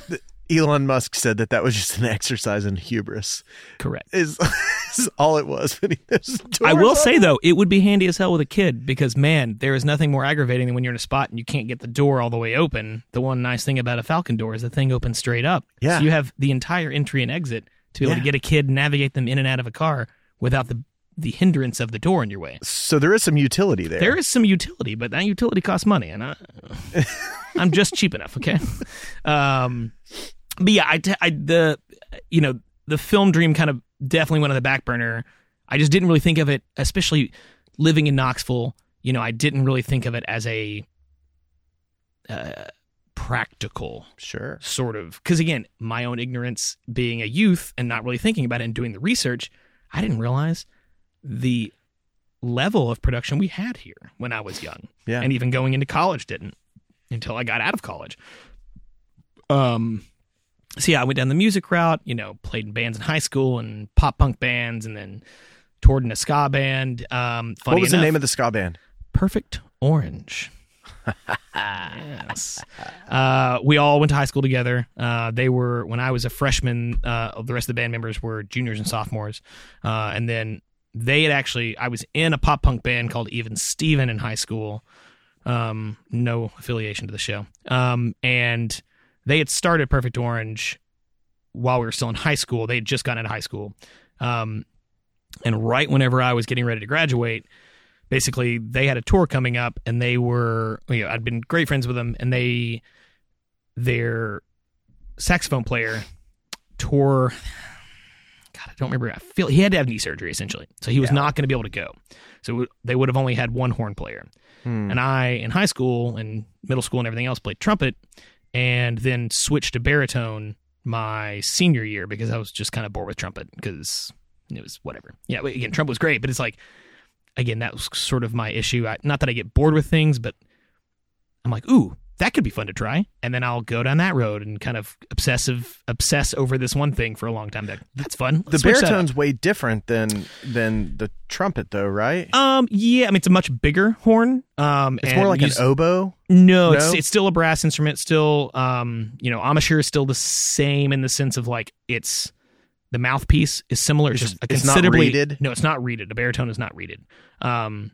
Elon Musk said that that was just an (laughs) exercise in hubris. correct. Is, (laughs) is all it was. But he, there's I will on say though, it would be handy as hell with a kid because man, there is nothing more aggravating than when you're in a spot and you can't get the door all the way open. The one nice thing about a Falcon door is the thing opens straight up. Yeah. So you have the entire entry and exit to be able Yeah. to get a kid navigate them in and out of a car without the the hindrance of the door in your way. So there is some utility there. There is some utility, but that utility costs money, and I, (laughs) I'm just cheap enough. Okay, um, but yeah, I, t- I the you know the film dream kind of definitely went on the back burner. I just didn't really think of it, especially living in Knoxville. You know, I didn't really think of it as a uh, practical Sure. sort of because again my own ignorance being a youth and not really thinking about it and doing the research i didn't realize the level of production we had here when i was young Yeah. and even going into college didn't until i got out of college um so yeah i went down the music route you know played in bands in high school and pop punk bands and then toured in a ska band um funny what was the name of the ska band? Perfect Orange. (laughs) yes. Uh, we all went to high school together. Uh, they were when I was a freshman. Uh, the rest of the band members were juniors and sophomores, uh, and then they had actually. I was in a pop punk band called Even Steven in high school. Um, no affiliation to the show. Um, and they had started Perfect Orange while we were still in high school. They had just gotten into high school. Um, and right whenever I was getting ready to graduate, basically they had a tour coming up and they were you know, I'd been great friends with them and they their saxophone player tore God, I don't remember. I feel he had to have knee surgery essentially, so he was Yeah. not going to be able to go. So they would have only had one horn player. Hmm. And I, in high school and middle school and everything else, played trumpet, and then switched to baritone my senior year because I was just kind of bored with trumpet because it was whatever. Yeah, again, trumpet was great, but it's like, again, that was sort of my issue. I, not that I get bored with things, but I'm like, ooh, that could be fun to try. And then I'll go down that road and kind of obsessive obsess over this one thing for a long time. That that's fun. The Let's up. baritone's way different than than the trumpet, though, right? Um, yeah, I mean it's a much bigger horn. Um, It's more like an oboe. No, it's No? it's still a brass instrument. Still, um, you know, Embouchure is still the same in the sense of like it's the mouthpiece is similar. It's, It's just a it's not considerably reeded? No, it's not reeded. A baritone is not reeded. Um,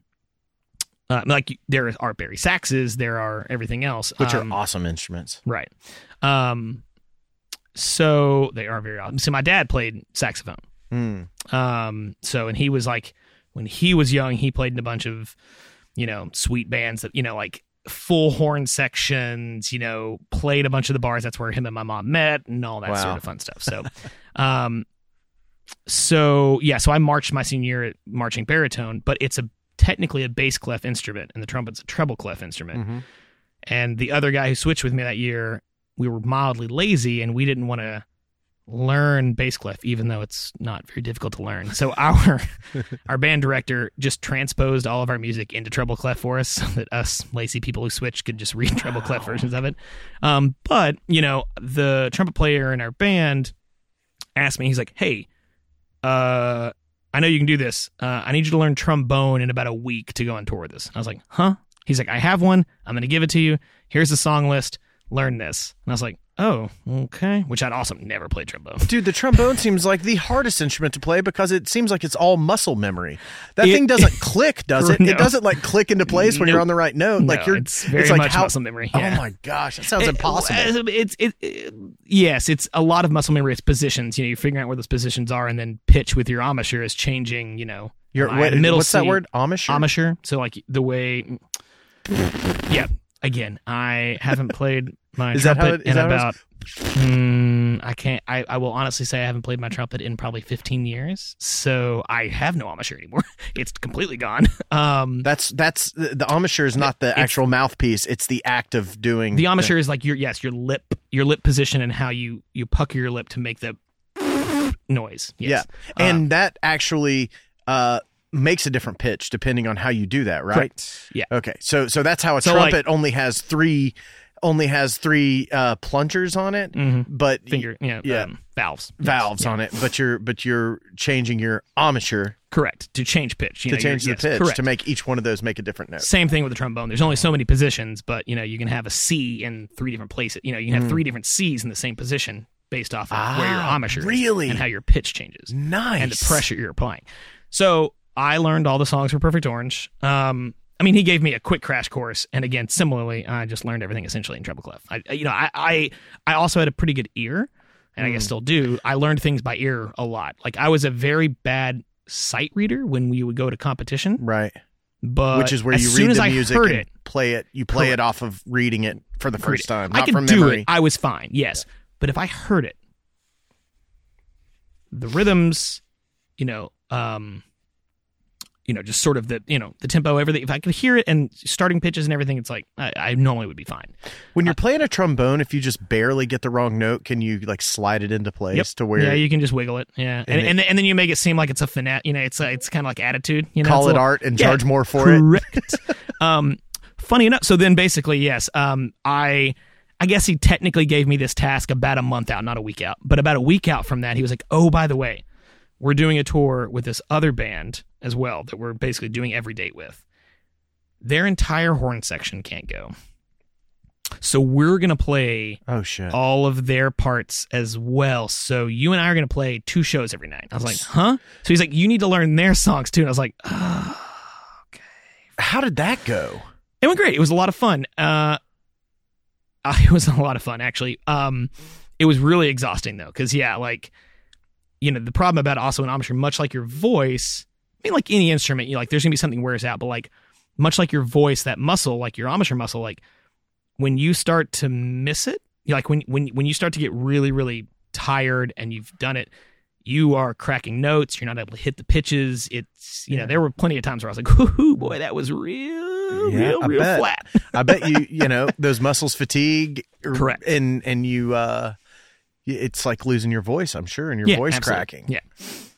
uh, like there are bari saxes, there are everything else, which um, are awesome instruments. Right. Um, so they are very awesome. So my dad played saxophone. Mm. Um, so and he was like when he was young, he played in a bunch of, you know, sweet bands that, you know, like full horn sections, you know, played a bunch of the bars. That's where him and my mom met and all that Wow. sort of fun stuff. So (laughs) um so yeah, so I marched my senior year at marching baritone, but it's a technically a bass clef instrument and the trumpet's a treble clef instrument. Mhm. And the other guy who switched with me that year, we were mildly lazy and we didn't want to learn bass clef, even though it's not very difficult to learn. So (laughs) our our band director just transposed all of our music into treble clef for us, so that us lazy people who switch could just read treble clef versions of it. Um, but you know, the trumpet player in our band asked me, he's like, "Hey, uh, I know you can do this. Uh, I need you to learn trombone in about a week to go on tour with this." I was like, "Huh?" He's like, "I have one. I'm going to give it to you. Here's the song list. Learn this." And I was like, "Oh, okay." Which I'd also never play trombone. Dude, the trombone seems like the hardest instrument to play because it seems like it's all muscle memory. That It- thing doesn't (laughs) click, does it? No. It doesn't like click into place when you're on the right note. Like No, you're, it's very like much how, muscle memory. Oh my gosh, that sounds It- impossible. uh, It's it, it, yes, it's a lot of muscle memory. It's positions. You know, you're figuring out where those positions are, and then pitch with your embouchure is changing. You know, I wait, a middle what's that word? Amish? Embouchure. So like the way. Yeah. Again, I haven't played my Is that how trumpet it- is in that how it about. Mm, I can't. I, I will honestly say I haven't played my trumpet in probably 15 years, so I have no embouchure anymore. (laughs) It's completely gone. (laughs) Um, That's that's the, the Embouchure is not the actual mouthpiece. It's the act of doing the embouchure is like your yes, your lip, your lip position, and how you you pucker your lip to make the (laughs) noise. Yes. Yeah, and that actually uh, makes a different pitch depending on how you do that, right? Correct. Yeah. Okay, so so that's how a So, like- trumpet only has three only has three uh, plungers on it, Mhm. but Finger, you know, Yeah. um, valves, valves Yeah. on it. But you're but you're changing your Embouchure Correct to change pitch. You to know, change the yes, pitch Correct. to make each one of those make a different note. Same thing with the trombone. There's only so many positions, but you know you can have a C in three different places. You know you can have three different C's in the same position based off of where your. Ah, is really? and how your pitch changes Nice and the pressure you're applying. So I learned all the songs for Perfect Orange. Um, I mean, he gave me a quick crash course, and again, similarly, I just learned everything essentially in treble clef. I, I- you know, I, I, I also had a pretty good ear, and I Hmm. guess still do. I learned things by ear a lot. Like I was a very bad sight reader when we would go to competition, right? but Which is where as you soon read as the I music heard and it, play it. You play it off of reading it for the first time, I not could from do memory. it. I was fine, yes. But if I heard it, the rhythms, you know, um, you know, just sort of the, you know, the tempo, everything. If I could hear it and starting pitches and everything, it's like I, I normally would be fine. When you're playing a trombone, if you just barely get the wrong note, can you like slide it into place to where yeah, you can just wiggle it. Yeah, and And it- and, then you make it seem like it's a finesse. You know, it's a, it's kind of like attitude. You know, call it little- art and Yeah, charge more for it? Correct. (laughs) um, funny enough, so then basically, yes, um, I, I guess he technically gave me this task about a month out, not a week out, but about a week out from that, he was like, "Oh, by the way, we're doing a tour with this other band as well that we're basically doing every date with. Their entire horn section can't go." So we're gonna play Oh shit! all of their parts as well. So you and I are going to play two shows every night. I was like, huh? So he's like, you need to learn their songs too. And I was like, oh. Okay. How did that go? it went great. It was a lot of fun. Uh, uh, (laughs) it was a lot of fun actually. Um, it was really exhausting though, because yeah, like you know, the problem about also an embouchure, much like your voice, I mean, like any instrument, you like there's gonna be something wears out, but like much like your voice, that muscle, like your embouchure muscle, like when you start to miss it, you like when when when you start to get really really tired and you've done it. You are cracking notes. You're not able to hit the pitches. It's you know there were plenty of times where I was like, (laughs) "Ooh, boy, that was real, Yeah, real, I real bet. flat." I bet you (laughs) you know those muscles fatigue. or- Correct. And and you uh, it's like losing your voice. I'm sure, and your Yeah, voice absolutely. cracking. Yeah.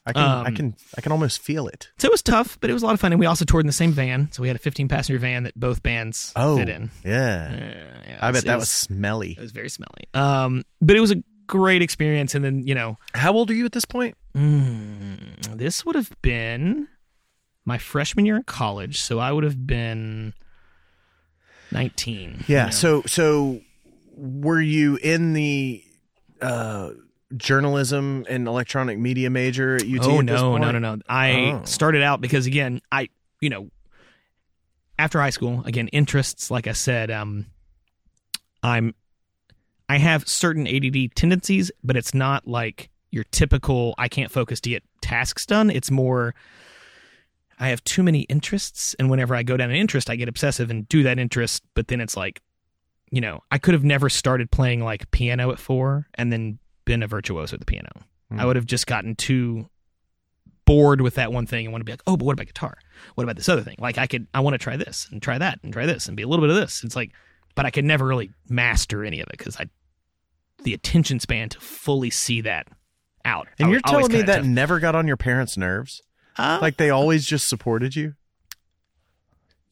I can, I Um, can, I can almost feel it. So it was tough, but it was a lot of fun. And we also toured in the same van. So we had a 15 passenger van that both bands Oh, fit in. yeah. Uh, yeah, I bet that it was smelly. It was very smelly. Um, but it was a great experience. And then, you know, How old are you at this point? mm, this would have been my freshman year in college. So I would have been 19. Yeah. you know. So, so were you in the uh, journalism and electronic media major at UT? Oh no, no, no, no! I Oh. started out because again, I you know, after high school, again, interests. Like I said, um, I'm, I have certain ADD tendencies, but it's not like your typical. I can't focus to get tasks done. It's more. I have too many interests, and whenever I go down an interest, I get obsessive and do that interest. But then it's like, you know, I could have never started playing like piano at four and then been a virtuoso at the piano. Hmm. I would have just gotten too bored with that one thing and want to be like, oh, but what about guitar? What about this other thing? Like I could, I want to try this and try that and try this and be a little bit of this. It's like, but I could never really master any of it because I, the attention span to fully see that out. And I- you're telling me that tough. never got on your parents' nerves? Uh, Like they always just supported you?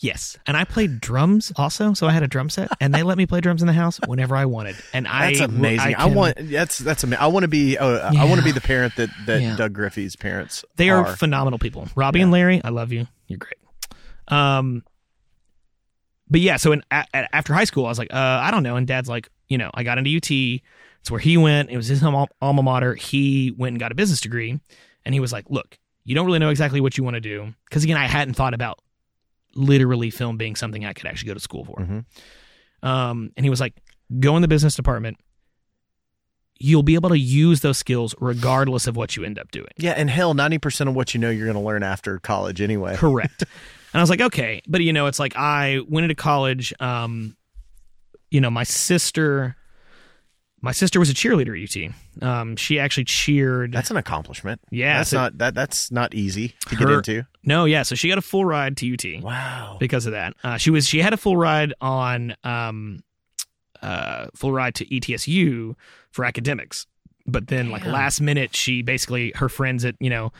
Yes, and I played drums also, so I had a drum set, and they let me play drums in the house whenever I wanted. And I That's amazing. I, can- want that's that's amazing. I want to be uh, I want to be the parent that that Yeah. Doug Griffey's parents They are, are. phenomenal people. Robbie and Larry, I love you. You're great. Um, but yeah, so in a, a- after high school, I was like, uh, I don't know. And Dad's like, you know, I got into UT. It's where he went. It was his alma alma mater. He went and got a business degree, and he was like, look, you don't really know exactly what you want to do because again, I hadn't thought about literally film being something I could actually go to school for. Mhm. Um, and he was like, go in the business department. You'll be able to use those skills regardless of what you end up doing. yeah, and hell, ninety percent of what you know you're going to learn after college anyway. Correct. (laughs) and I was like, okay, but you know, it's like I went into college. Um, you know, my sister, my sister was a cheerleader at UT. Um, she actually cheered. That's an accomplishment. Yeah, that's so- not that that's not easy to get into. no, yeah. So she got a full ride to UT Wow. because of that. Uh, she was she had a full ride on um, uh, full ride to ETSU for academics, but then like last minute, she basically her friends at you know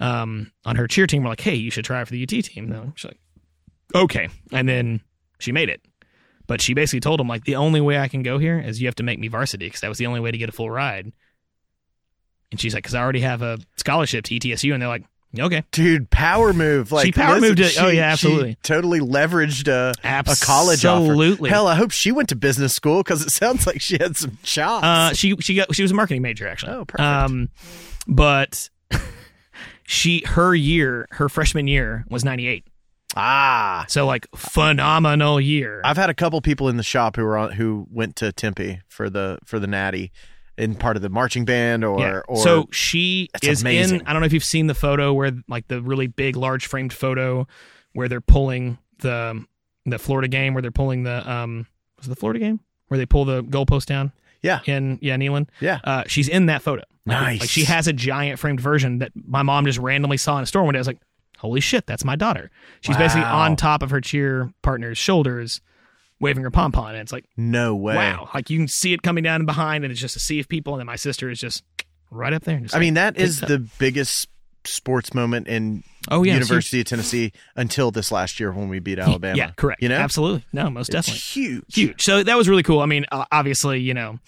um, on her cheer team were like, "Hey, you should try for the UT team." No, she's like, "Okay," and then she made it. But she basically told him like the only way I can go here is you have to make me varsity because that was the only way to get a full ride. And she's like, because I already have a scholarship to ETSU, and they're like, okay, Dude, power move. Like She power listen, moved it. Oh, yeah, she absolutely. totally leveraged a, a college offer. Absolutely. Hell, I hope she went to business school because it sounds like she had some chops. Uh, she she got she was a marketing major actually. Oh, perfect. Um, but (laughs) she her year her freshman year was ninety eight. Ah, So like phenomenal year. I've had a couple people in the shop who were on who went to Tempe for the for the Natty in part of the marching band or yeah. or so she is amazing. in. I don't know if you've seen the photo where like the really big, large framed photo where they're pulling the the Florida game where they're pulling the um was it the Florida game where they pull the goalpost down yeah in yeah Neyland. yeah Uh, she's in that photo. Like, Nice. Like she has a giant framed version that my mom just randomly saw in a store one day. I was like, holy shit, that's my daughter. She's basically on top of her cheer partner's shoulders, waving her pom pom. And it's like, no way. wow. Like you can see it coming down behind, and it's just a sea of people. And then my sister is just right up there. Just I like, mean that is the biggest sports moment in oh, yeah, University of Tennessee until this last year when we beat. Alabama. Yeah, correct. You know, Absolutely. No, most it's definitely. huge. huge. So that was really cool. I mean, obviously, you know,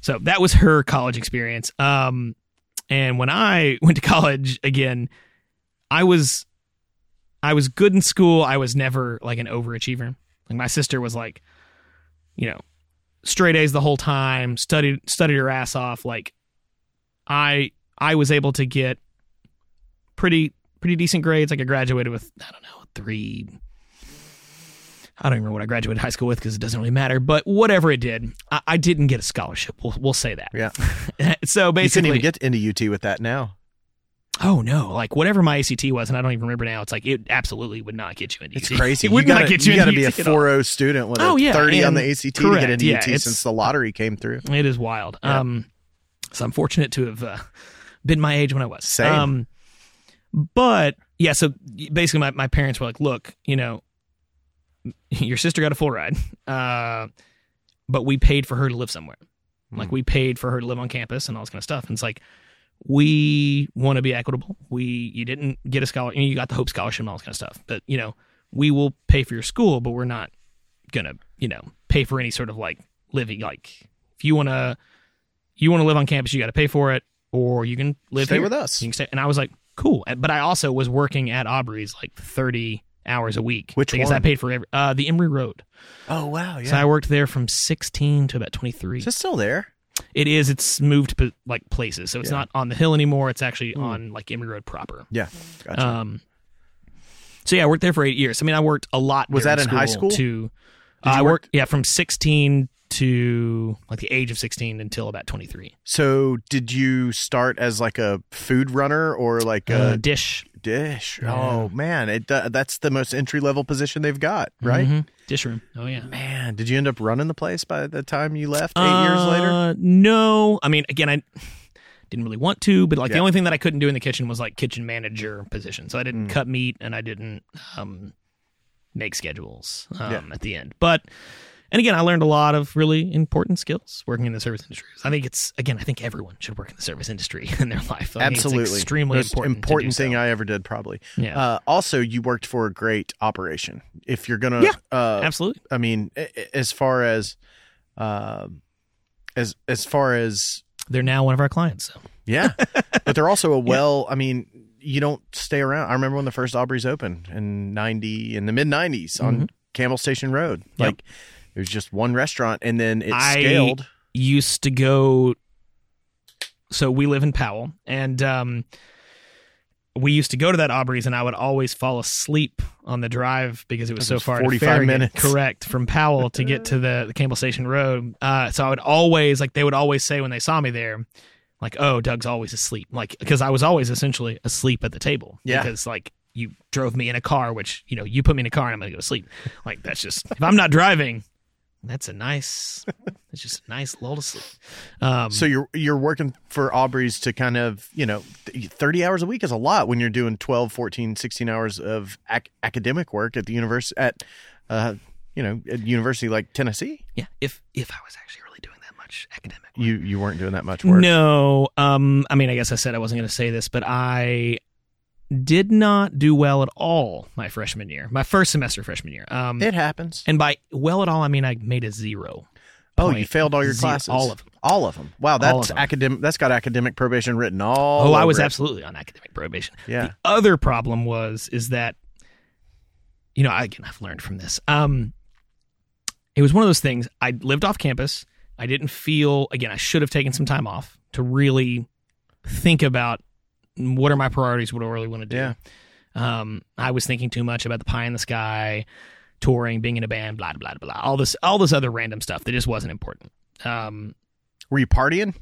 so that was her college experience. Um, and when I (laughs) went to college again, I was, I was good in school. I was never like an overachiever. Like my sister was like, you know, straight A's the whole time, studied studied her ass off. Like, I I was able to get pretty pretty decent grades. Like I graduated with I don't know three I don't even remember what I graduated high school with because it doesn't really matter. But whatever it did, I, I didn't get a scholarship. We'll we'll say that. Yeah, (laughs) so basically, you couldn't even get into UT with that now. Oh no, like whatever my ACT was, and I don't even remember now. It's like it absolutely would not get you into. It's UT. crazy. (laughs) It would you gotta, not get you. You got to be a UT at 4.0 student with Oh, a yeah, 30 on the ACT to get into yeah, UT since the lottery came through. It is wild. Yeah. Um, so I'm fortunate to have uh, been my age when I was. Same. Um, but yeah, so basically, my, my parents were like, "Look, you know, your sister got a full ride, uh, but we paid for her to live somewhere. Like Hmm. we paid for her to live on campus and all this kind of stuff. And it's like, we want to be equitable. We you didn't get a scholarship, you got the Hope Scholarship and all this kind of stuff, but you know we will pay for your school, but we're not gonna you know pay for any sort of like living like if you want to you want to live on campus, you got to pay for it, or you can live Stay here. with us. You can stay. And I was like, cool. But I also was working at Aubrey's like thirty hours a week. Which because I paid for every, uh, the Emory Road. Oh wow, yeah. So I worked there from sixteen to about twenty three. Is it still there? It is. It's moved to like places, so it's Yeah. not on the hill anymore. It's actually on like Emory Road proper. Yeah. Gotcha. Um. So yeah, I worked there for eight years. I mean, I worked a lot. Was that in high school? To you I work- worked yeah from sixteen to like the age of sixteen until about twenty three. so did you start as like a food runner or like a Uh, dish, dish? yeah. Oh man, it uh, that's the most entry level position they've got, right? Mhm. Dish room. Oh yeah. Man, did you end up running the place by the time you left eight years later? Uh, No, I mean, again, I (laughs) didn't really want to, but like the only thing that I couldn't do in the kitchen was like kitchen manager position. So I didn't Mm. cut meat and I didn't um, make schedules um, Yeah. at the end. But and again, I learned a lot of really important skills working in the service industry. I think it's again, I think everyone should work in the service industry (laughs) in their life. I think it's Absolutely, extremely Most important. important do so. thing I ever did, probably. yeah, Uh, also, you worked for a great operation. If you're gonna, Yeah. uh, absolutely. I mean, as far as, um, as as far as They're now one of our clients. So Yeah, (laughs) but they're also a well. I mean, you don't stay around. I remember when the first Aubrey's opened in ninety in the mid nineties on Campbell Station Road. Mm-hmm. Yep. Was just one restaurant, and then it I- scaled. used to go so we live in Powell and um we used to go to that Aubrey's and I would always fall asleep on the drive because it was so was far 45 minutes. correct from Powell to get to the, the Campbell Station Road uh so I would always like they would always say when they saw me there like oh Doug's always asleep like because I was always essentially asleep at the table Yeah. because like you drove me in a car which you know you put me in a car and I'm gonna go to sleep like that's just if I'm not driving that's a nice (laughs) it's just a nice lull to sleep um So you're you're working for Aubrey's to kind of, you know, 30 hours a week is a lot when you're doing 12, 14, 16 hours of ac- academic work at the university at uh, you know, at university like Tennessee. yeah if if i was actually really doing that much academic work. You you weren't doing that much work. no um i mean i guess i said i wasn't going to say this but i did not do well at all my freshman year my first semester freshman year um It happens. and by well at all i mean i made a zero Oh, you failed all your zero- classes. all of them All of them. Wow, that's them. academic. That's got academic probation written all. oh i was it. absolutely on academic probation Yeah. The other problem was is that you know, I- again I've learned from this. Um it was one of those things I lived off campus. I didn't feel again I should have taken some time off to really think about what are my priorities, what do I really want to do. Yeah. Um I was thinking too much about the pie in the sky, touring, being in a band, blah blah blah, blah. All this all this other random stuff that just wasn't important. Um Were you partying?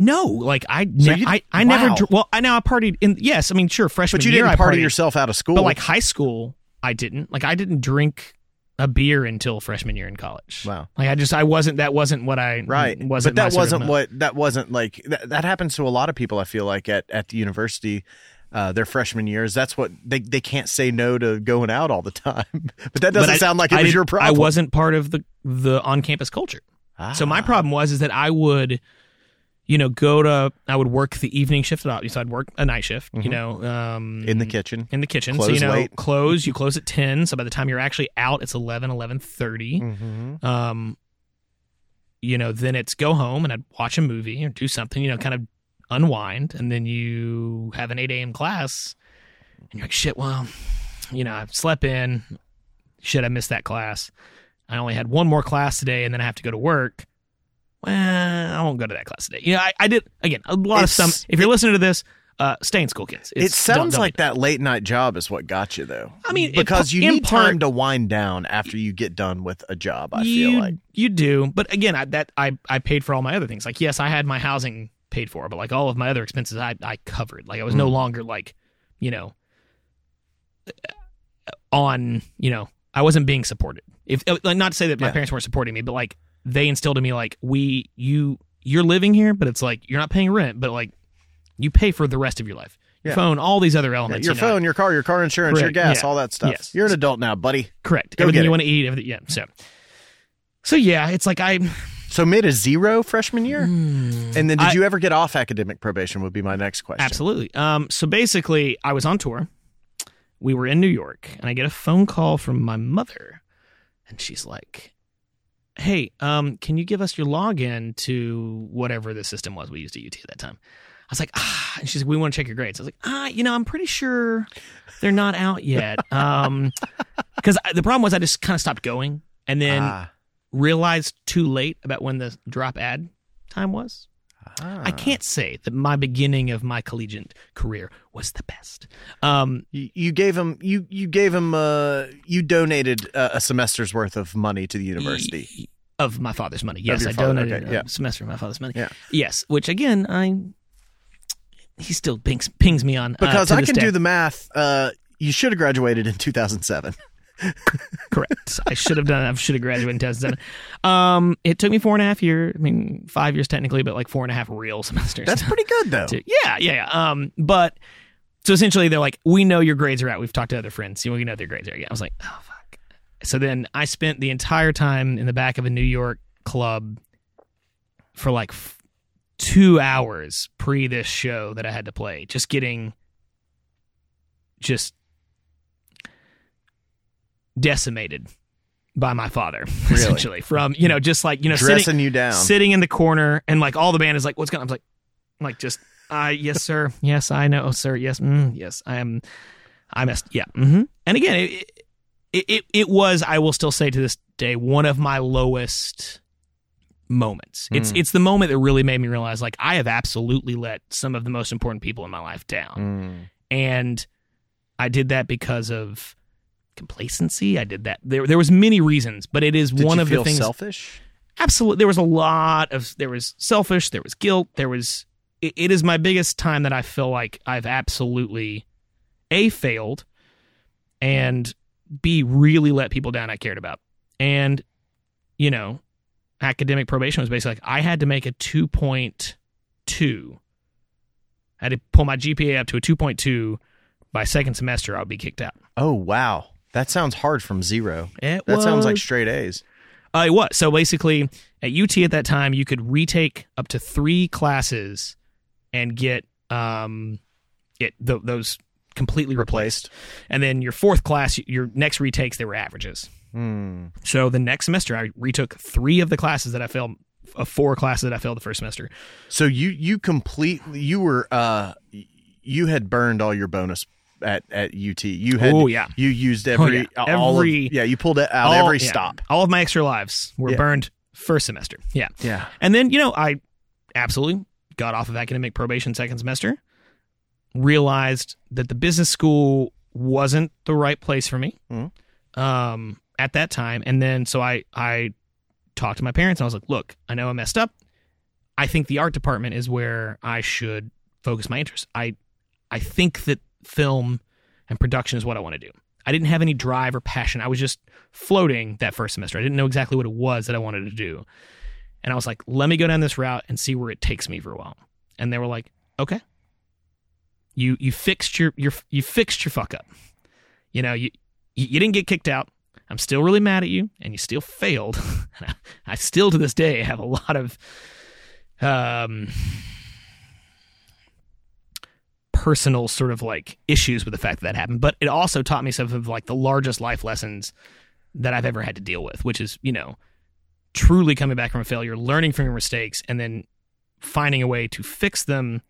no, like I, So ne- I, I never. wow. dr- Well, I now I partied in. Yes, I mean, sure, freshman But you didn't I party partied, yourself out of school. But like high school, I didn't. Like I didn't drink a beer until freshman year in college. wow. Like I just I wasn't. That wasn't what I Right. Wasn't but that wasn't what that wasn't like that, that happens to a lot of people I feel like at at the university uh, their freshman years that's what they they can't say no to going out all the (laughs) time. but that doesn't But I- sound like it I was your problem. I wasn't part of the the on campus culture. So my Ah. problem was is that I would, you know, go to I would work the evening shift at so I'd work a night shift. You know, um, in the kitchen. in the kitchen. so you know, late. close. You close at ten. So by the time you're actually out, it's 11, 11.30. Mm-hmm. Um, you know, then it's go home and I'd watch a movie or do something. You know, kind of unwind, and then you have an eight a.m. class, and you're like, shit. Well, you know, I slept in. Shit, I missed that class. I only had one more class today, and then I have to go to work. Well, I won't go to that class today. You know, I, I did again a lot It's- of some. If you're listening to this, uh, stay in school, kids. It It's- don't- sounds don't like that late night job is what got you though. I mean, it- because you need part- time to wind down after you get done with a job. I you, feel like you do, but again, I, that I I paid for all my other things. Like, yes, I had my housing paid for, but like all of my other expenses, I I covered. Like, I was no Mm. longer like, you know, on you know, I wasn't being supported. If like, not to say that my Yeah. parents weren't supporting me, but like they instilled in me like we you you're living here, but it's like you're not paying rent, but like you pay for the rest of your life. Your Yeah. phone, all these other Yeah, elements. your you know. phone, your car, your car insurance, your gas, yeah. all that stuff. Yes. You're an adult now, buddy. correct. Go everything you want to eat, everything. Yeah. So, so yeah, it's like I. So made a zero freshman year, and then did I- you ever get off academic probation? Would be my next question. Absolutely. Um, so basically, I was on tour. We were in New York, and I get a phone call from my mother, and she's like, "Hey, um, can you give us your login to whatever the system was we used at UT at that time?" I was like, "Ah," and she's like, "We want to check your grades." I was like, "Ah, you know, I'm pretty sure they're not out yet." (laughs) Um, because the problem was I just kind of stopped going, and then Ah. realized too late about when the drop add time was. Ah. I can't say that my beginning of my collegiate career was the best. Um, You, you gave him you you gave him uh you donated uh, a semester's worth of money to the university. y- of my father's money. Yes, I father, donated okay, a semester of my father's money. Yeah. Yes, which again, I he still pings pings me on uh, Because to I can day. do the math. Uh, you should have graduated in 2007. Correct. I should have done. I should have graduated in 2007. Um, it took me four and a half years. I mean, five years technically, but like four and a half real semesters. That's pretty good though. to- yeah, yeah, yeah. Um, but so essentially, they're like, "We know your grades are out. We've talked to other friends. You know, we know their grades are." out. I was like, "Oh fuck." So then I spent the entire time in the back of a New York club for like f- two hours pre this show that I had to play, just getting just decimated by my father, (laughs) essentially. From you know, just like you know, Dressing sitting, you down. sitting in the corner, and like all the band is like, "What's going?" on? I'm like, like just, uh, yes, sir, yes, I know, sir, yes, mm, yes, I am, I messed, yeah, hmm and again, it, it, it, it was, I will still say to this day, one of my lowest moments. It's, Mm. it's the moment that really made me realize, like, I have absolutely let some of the most important people in my life down, Mm. and I did that because of complacency. I did that. There, there was many reasons, but it is Did one of the things selfish? absolutely there was a lot of there was selfish there was guilt there was it, it is my biggest time that i feel like i've absolutely a failed and b really let people down i cared about and you know academic probation was basically like i had to make a 2.2 i had to pull my gpa up to a 2.2 by second semester i would be kicked out Oh wow, that sounds hard from zero. it That sounds like straight A's. Uh, it was. So basically, at UT at that time, you could retake up to three classes and get um, it th- those completely replaced. And then your fourth class, your next retakes, they were averages. Hmm. So the next semester, I retook three of the classes that I failed, of four classes that I failed the first semester. So you you completely you were uh you had burned all your bonus at at UT. You had Oh, yeah. you used every yeah. all of- Every- yeah you pulled it out All- every yeah. stop. All of my extra lives were Yeah. burned first semester. Yeah. Yeah. And then, you know, I absolutely got off of academic probation second semester, realized that the business school wasn't the right place for me Mhm. um, at that time. And then, so I, I talked to my parents and I was like, look, I know I messed up. I think the art department is where I should focus my interest. I, I think that film and production is what I want to do. I didn't have any drive or passion. I was just floating that first semester. I didn't know exactly what it was that I wanted to do. And I was like, let me go down this route and see where it takes me for a while. And they were like, okay. You you fixed your your you fixed your fuck up. You know, you you didn't get kicked out. I'm still really mad at you and you still failed. (laughs) I, I still to this day have a lot of um personal sort of like issues with the fact that that happened, but it also taught me some of like the largest life lessons that I've ever had to deal with, which is, you know, truly coming back from a failure, learning from your mistakes, and then finding a way to fix them,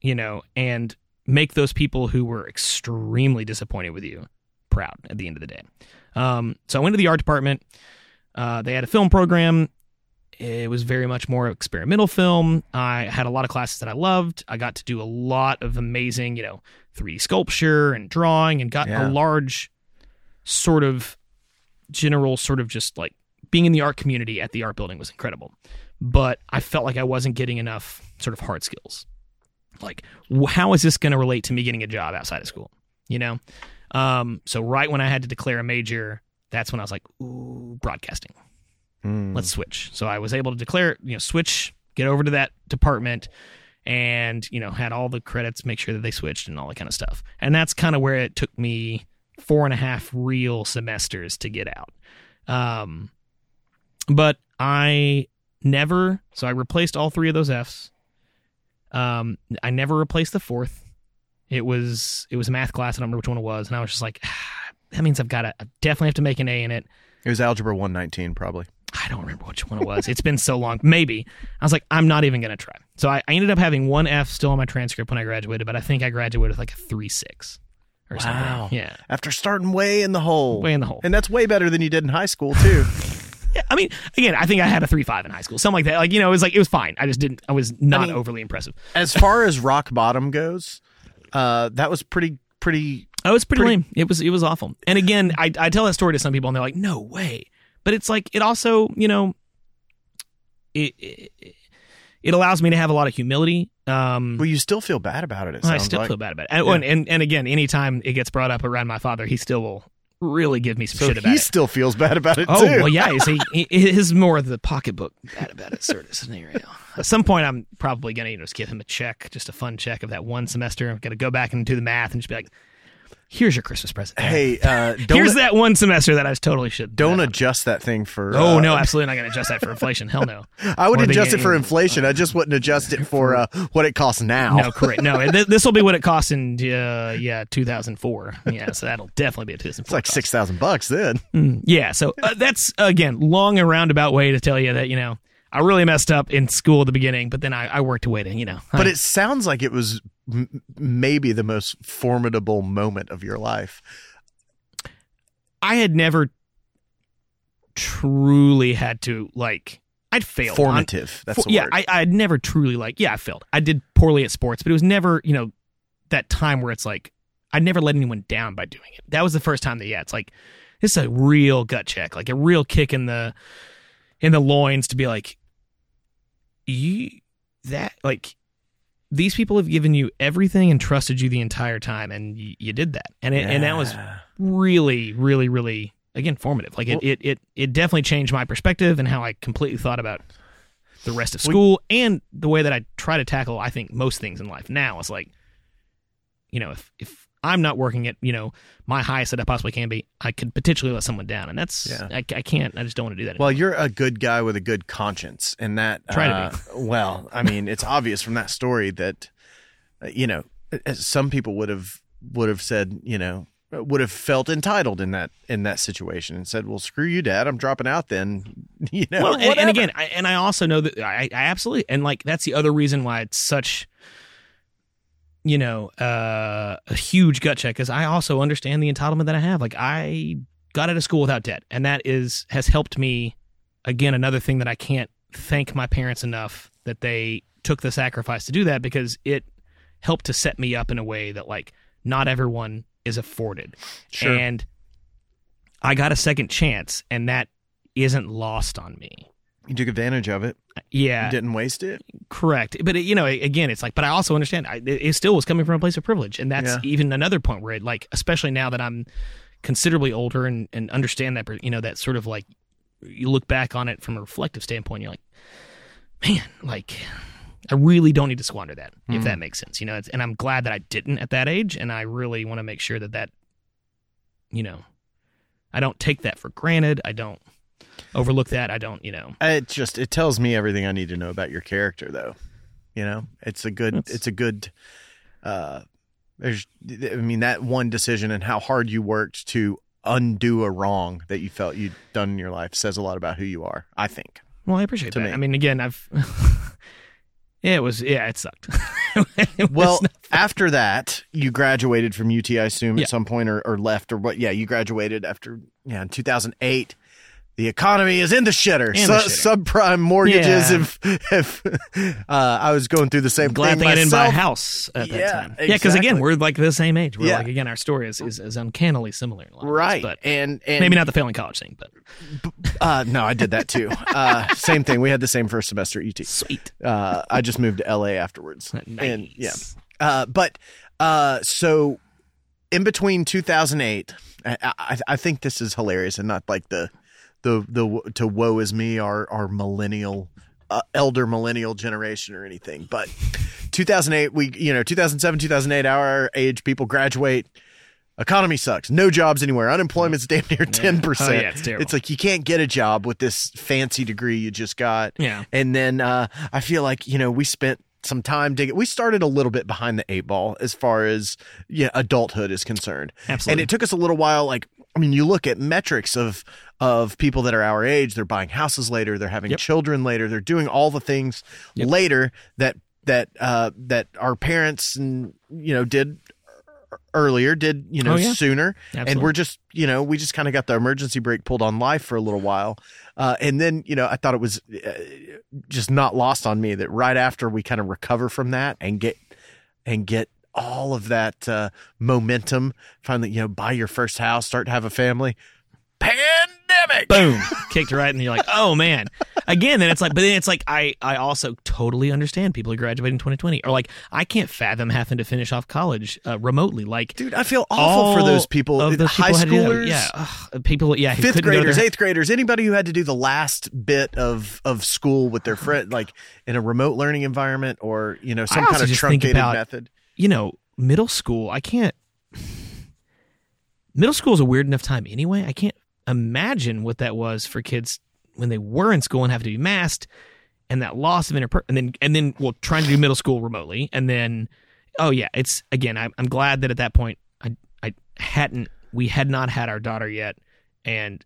you know, and make those people who were extremely disappointed with you proud at the end of the day. Um, so I went to the art department. Uh, they had a film program. It was very much more experimental film. I had a lot of classes that I loved. I got to do a lot of amazing, you know, 3D sculpture and drawing and got Yeah. a large sort of general sort of just like being in the art community at the art building was incredible. But I felt like I wasn't getting enough sort of hard skills. Like, how is this going to relate to me getting a job outside of school? You know? Um, so right when I had to declare a major, that's when I was like, ooh, broadcasting Hmm. let's switch. So I was able to declare, you know, switch, get over to that department, and you know, had all the credits, make sure that they switched and all that kind of stuff. And that's kind of where it took me four and a half real semesters to get out. Um, but I never. So I replaced all three of those Fs. Um, I never replaced the fourth. It was it was a math class. I don't remember which one it was, and I was just like, ah, that means I've got to I definitely have to make an A in it. It was algebra 119, probably. I don't remember which one it was. It's been so long. Maybe. I was like, I'm not even going to try. So I, I ended up having one F still on my transcript when I graduated, but I think I graduated with like a 3 6 or Wow. something. Yeah. After starting way in the hole. Way in the hole. And that's way better than you did in high school, too. (laughs) yeah. I mean, again, I think I had a 3 5 in high school. Something like that. Like, you know, it was like, it was fine. I just didn't, I was not mean- overly impressive. as far as rock bottom goes, uh, that was pretty, pretty. Oh, it was pretty, Pretty- lame. It was, it was awful. And again, I, I tell that story to some people and they're like, no way. But it's like, it also, you know, it, it, it allows me to have a lot of humility. Um, Well, you still feel bad about it. it I still like. feel bad about it. And, Yeah. and and again, anytime it gets brought up around my father, he still will really give me some So shit about he it. He still feels bad about it, Oh too. well, yeah. See, (laughs) it is more of the pocketbook bad about it sort of scenario. (laughs) At some point, I'm probably gonna you know, just give him a check, just a fun check of that one semester. I'm gonna go back and do the math and just be like, "Here's your Christmas present. Hey, uh, (laughs) don't, here's that one semester that I was totally should don't uh, adjust that thing for. Oh uh, no, absolutely not gonna adjust that for (laughs) inflation. Hell no. I would Or the- adjust it for inflation. I just wouldn't adjust it for uh, what it costs now. No, correct. No, th- this will be what it costs in uh, yeah 2004. Yeah, so that'll definitely be a 2004. It's like cost. six thousand bucks then. Yeah, so uh, that's again long and roundabout way to tell you that you know I really messed up in school at the beginning, but then I, I worked away to you know. But I- it sounds like it was m- maybe the most formidable moment of your life. I had never truly had to like I'd failed. Formative. That's for- yeah. I I had never truly like yeah I failed. I did poorly at sports, but it was never you know that time where it's like I never let anyone down by doing it. That was the first time that yeah, it's like this is a real gut check, like a real kick in the in the loins to be like you that like these people have given you everything and trusted you the entire time and you, you did that. And it, and that was really really really again formative. Like it, Well- it it it definitely changed my perspective and how i completely thought about the rest of school and the way that i try to tackle i think most things in life. Now is like you know if if i'm not working at you know my highest that i possibly can be i could potentially let someone down and that's Yeah. I, I can't i just don't want to do that Well, you're a good guy with a good conscience, and that Try to uh, well, I mean, it's obvious from that story that uh, you know uh, some people would have would have said you know would have felt entitled in that in that situation and said, "Well, screw you, Dad, I'm dropping out." Then (laughs) you know, well, and, and again, I, and I also know that I, I absolutely, and like that's the other reason why it's such, you know, uh, a huge gut check because I also understand the entitlement that I have. Like I got out of school without debt, and that is has helped me. Again, another thing that I can't thank my parents enough that they took the sacrifice to do that because it helped to set me up in a way that like not everyone is afforded, Sure. and I got a second chance, and that isn't lost on me. You took advantage of it. Yeah, You didn't waste it. correct. But it, you know, again, it's like, but I also understand I, it still was coming from a place of privilege, and that's Yeah. even another point where it, like, especially now that I'm considerably older and and understand that, you know, that sort of like you look back on it from a reflective standpoint, you're like, man, like. I really don't need to squander that, if Mm. that makes sense. You know, it's, and I'm glad that I didn't at that age, and I really want to make sure that that, you know, I don't take that for granted. I don't overlook that. I don't, you know, It just it tells me everything I need to know about your character, though. You know, it's a good. That's- It's a good. Uh, there's, I mean, that one decision and how hard you worked to undo a wrong that you felt you'd done in your life says a lot about who you are. I think. Well, I appreciate to that. me. I mean, again, I've. (laughs) yeah, it was. Yeah, it sucked. (laughs) It Well, after that, you graduated from UT, I assume, Yeah. at some point, or, or left, or what? Yeah, you graduated after. Yeah, in 2008. The economy is in the shitter. In the Su- shitter. subprime mortgages Yeah. have, (laughs) have uh, I was going through the same glad thing I didn't buy a house at that Yeah, time. Yeah, because again, we're like the same age. We're Yeah. like again, our story is, is, is uncannily similar. In a ways, Right. but and, and maybe not the failing college thing, but Uh, no, I did that too. (laughs) Uh, same thing. We had the same first semester at UT. sweet. Uh, I just moved to LA afterwards. (laughs) Nice. And yeah. Uh, but uh, so in between 2008, I, I, I think this is hilarious and not like the the the to woe is me our our millennial uh, elder millennial generation or anything. But 2008, we you know 2007 2008 our age people graduate. Economy sucks. No jobs anywhere. Unemployment's damn near ten percent. Oh, yeah, it's terrible. It's like you can't get a job with this fancy degree you just got. Yeah. And then uh, I feel like you know we spent some time digging. We started a little bit behind the eight ball as far as yeah adulthood is concerned. Absolutely. And it took us a little while. Like I mean, you look at metrics of of people that are our age. They're buying houses later. They're having Yep. children later. They're doing all the things Yep. later that that uh, that our parents and you know did earlier did you know Oh, yeah. sooner and we're just you know we just kind of got the emergency brake pulled on life for a little while uh, and then you know i thought it was uh, just not lost on me that right after we kind of recover from that and get and get all of that uh, momentum finally you know buy your first house start to have a family. Pandemic! Boom. Kicked right and you're like oh man. Again then it's like but then it's like i i also totally understand people who graduate in 2020 or like i can't fathom having to finish off college uh, remotely like dude i feel awful for those people of those high people schoolers. Yeah ugh, people yeah fifth couldn't go to graders, eighth graders, anybody who had to do the last bit of of school with their friend, like in a remote learning environment or you know some kind of truncated about- method. You know, middle school, I can't. Middle school is a weird enough time anyway. I can't imagine what that was for kids when they were in school and have to be masked, and that loss of interper and then and then well trying to do middle school remotely, and then oh yeah, it's again. I'm I'm glad that at that point I I hadn't we had not had our daughter yet, and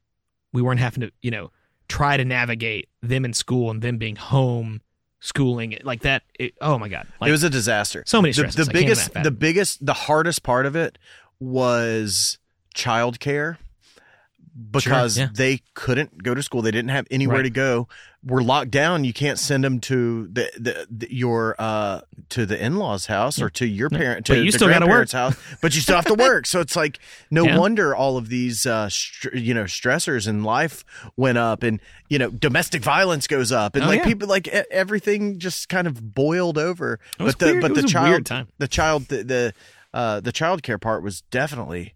we weren't having to you know try to navigate them in school and them being home schooling like that. It, oh my god, like, it was a disaster. so many The, stresses. the can't biggest, the biggest, the hardest part of it was childcare because yeah. they couldn't go to school. They didn't have anywhere Right. to go. We're locked down. You can't send them to the, the, the your uh to the in laws house or to your parent to But you the still gotta grandparents' house. But you still have to (laughs) work. So it's like no Yeah. wonder all of these uh str- you know stressors in life went up, and you know domestic violence goes up, and Oh, like yeah. people like everything just kind of boiled over. But the but the a child time. the child the the uh the child care part was definitely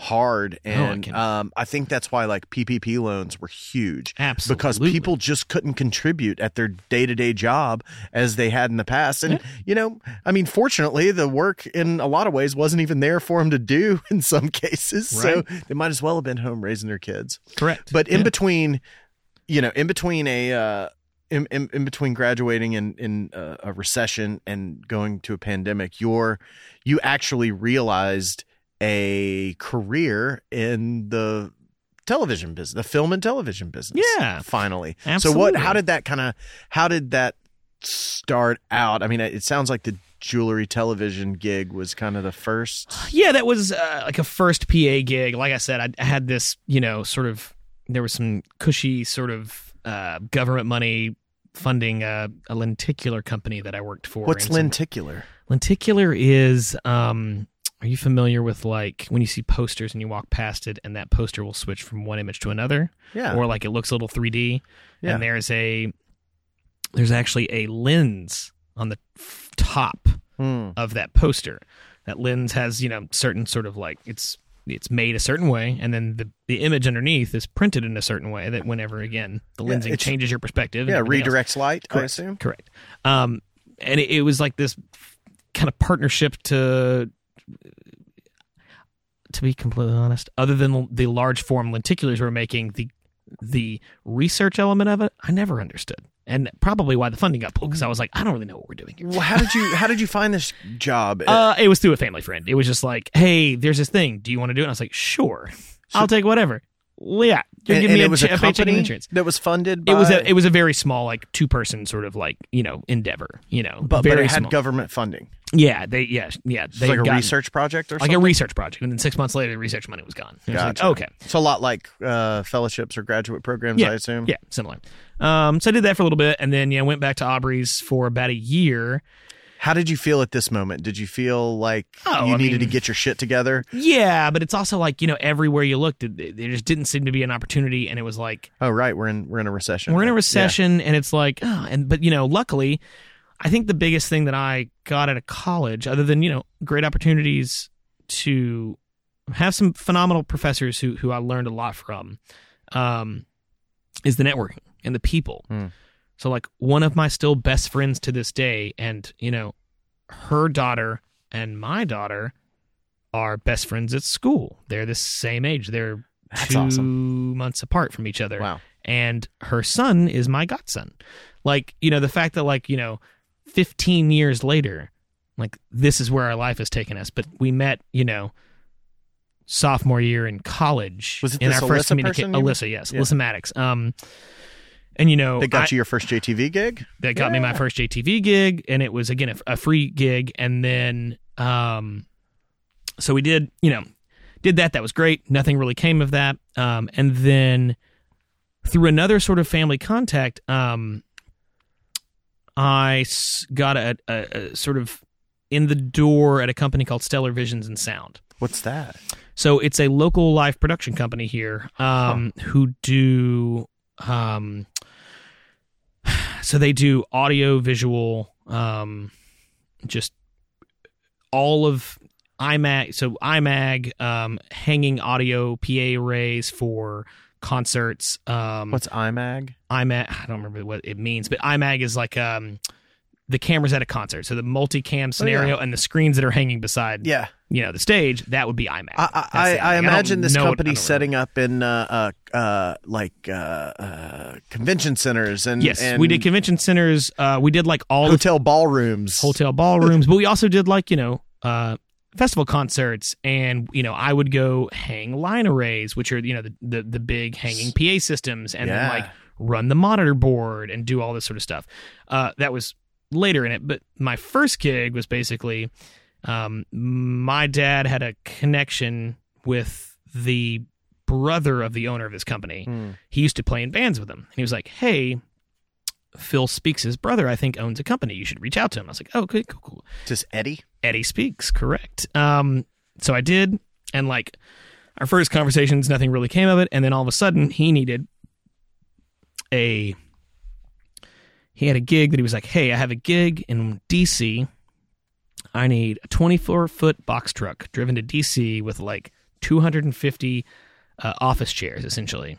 hard. Oh, I and um I think that's why like PPP loans were huge. Absolutely. because people just couldn't contribute at their day-to-day job as they had in the past. And you know I mean fortunately the work in a lot of ways wasn't even there for them to do (laughs) in some cases. So they might as well have been home raising their kids. Correct. but in Yeah. between you know in between a uh in, in, in between graduating in in uh, a recession and going to a pandemic you're you actually realized a career in the television business the film and television business Yeah. finally so what how did that kind of how did that start out i mean it sounds like the jewelry television gig was kind of the first yeah, that was uh, like a first PA gig. Like I said, I, had this, you know, sort of. There was some cushy sort of uh, government money funding uh, a lenticular company that I worked for. what's some- lenticular lenticular is um are you familiar with like when you see posters and you walk past it and that poster will switch from one image to another yeah or like it looks a little 3D Yeah. and there's a there's actually a lens on the top Hmm. of that poster that lens has you know certain sort of like it's it's made a certain way and then the the image underneath is printed in a certain way that whenever again the Yeah, lensing changes your perspective yeah everything else. redirects light i Correct. assume Correct. Um, and it, it was like this kind of partnership to, to be completely honest, other than the large form lenticulars we were making, the the research element of it, I never understood, and probably why the funding got pulled because I was like, I don't really know what we're doing here. Well, how did you how did you find this job? (laughs) Uh, it was through a family friend. It was just like, hey, there's this thing. Do you want to do it? And I was like, sure, I'll take whatever. Well, yeah, you're and, giving and me it a, was a a paycheck and company insurance. that was funded. By, It was a it was a very small like two person sort of like you know endeavor you know but, but it had small. government funding. yeah they yeah yeah It's they like a got- research project or something? like something. a research project and then six months later the research money was gone It was like, okay So a lot like uh, fellowships or graduate programs, Yeah. I assume. yeah similar um so I did that for a little bit and then yeah went back to Aubrey's for about a year How did you feel at this moment? Did you feel like Oh, you I needed to get your shit together? yeah but it's also like you know everywhere you looked it, there just didn't seem to be an opportunity and it was like Oh, right. We're in we're in a recession. we're in a Yeah. recession and it's like oh, and but you know luckily i think the biggest thing that i got out of college other than you know great opportunities to have some phenomenal professors who who i learned a lot from um is the networking and the people Hmm. So like one of my still best friends to this day and you know her daughter and my daughter are best friends at school. They're the same age. They're That's two awesome. months apart from each other. Wow. And her son is my godson. Like, you know, the fact that like, you know, 15 years later, like this is where our life has taken us, but we met, you know, sophomore year in college. Was it in our first Alyssa communica- person you- Alyssa, yes, Yeah. Alyssa Maddox. Um, and you know, They got I- you your first JTV gig. that got me my first JTV gig, and it was again a, a free gig. And then, um, so we did, you know, did that. That was great. Nothing really came of that. Um, and then through another sort of family contact, um, I got a, a, a sort of in the door at a company called Stellar Visions and Sound. What's that? So it's a local live production company here um, who do. Um, so they do audio, visual, um, just all of iMag. So iMag, um, hanging audio PA arrays for concerts. Um, What's IMAG? iMag. I don't remember what it means, but iMag is like um, the cameras at a concert. So the multicam scenario and the screens that are hanging beside Yeah, you know the stage that would be IMAX. I, I, I don't imagine this I company setting up in uh, uh, uh, like uh, uh, convention centers and Yes, and we did convention centers. Uh, we did like all the hotel ballrooms. hotel ballrooms, but we also did like you know uh, festival concerts, and you know I would go hang line arrays, which are you know the the, the big hanging PA systems, and then like run the monitor board and do all this sort of stuff. Uh, that was later in it, but my first gig was basically um, my dad had a connection with the brother of the owner of this company. Hmm. He used to play in bands with him. And he was like, Hey, Phil Speaks' his brother, I think, owns a company. You should reach out to him. I was like, Oh, okay, cool, cool. Just Eddie. Eddie Speaks, correct. Um, so I did, and like our first conversations, nothing really came of it. And then all of a sudden, he needed a. He had a gig that he was like, "Hey, I have a gig in DC. I need a 24 foot box truck driven to DC with like 250 uh, office chairs, essentially,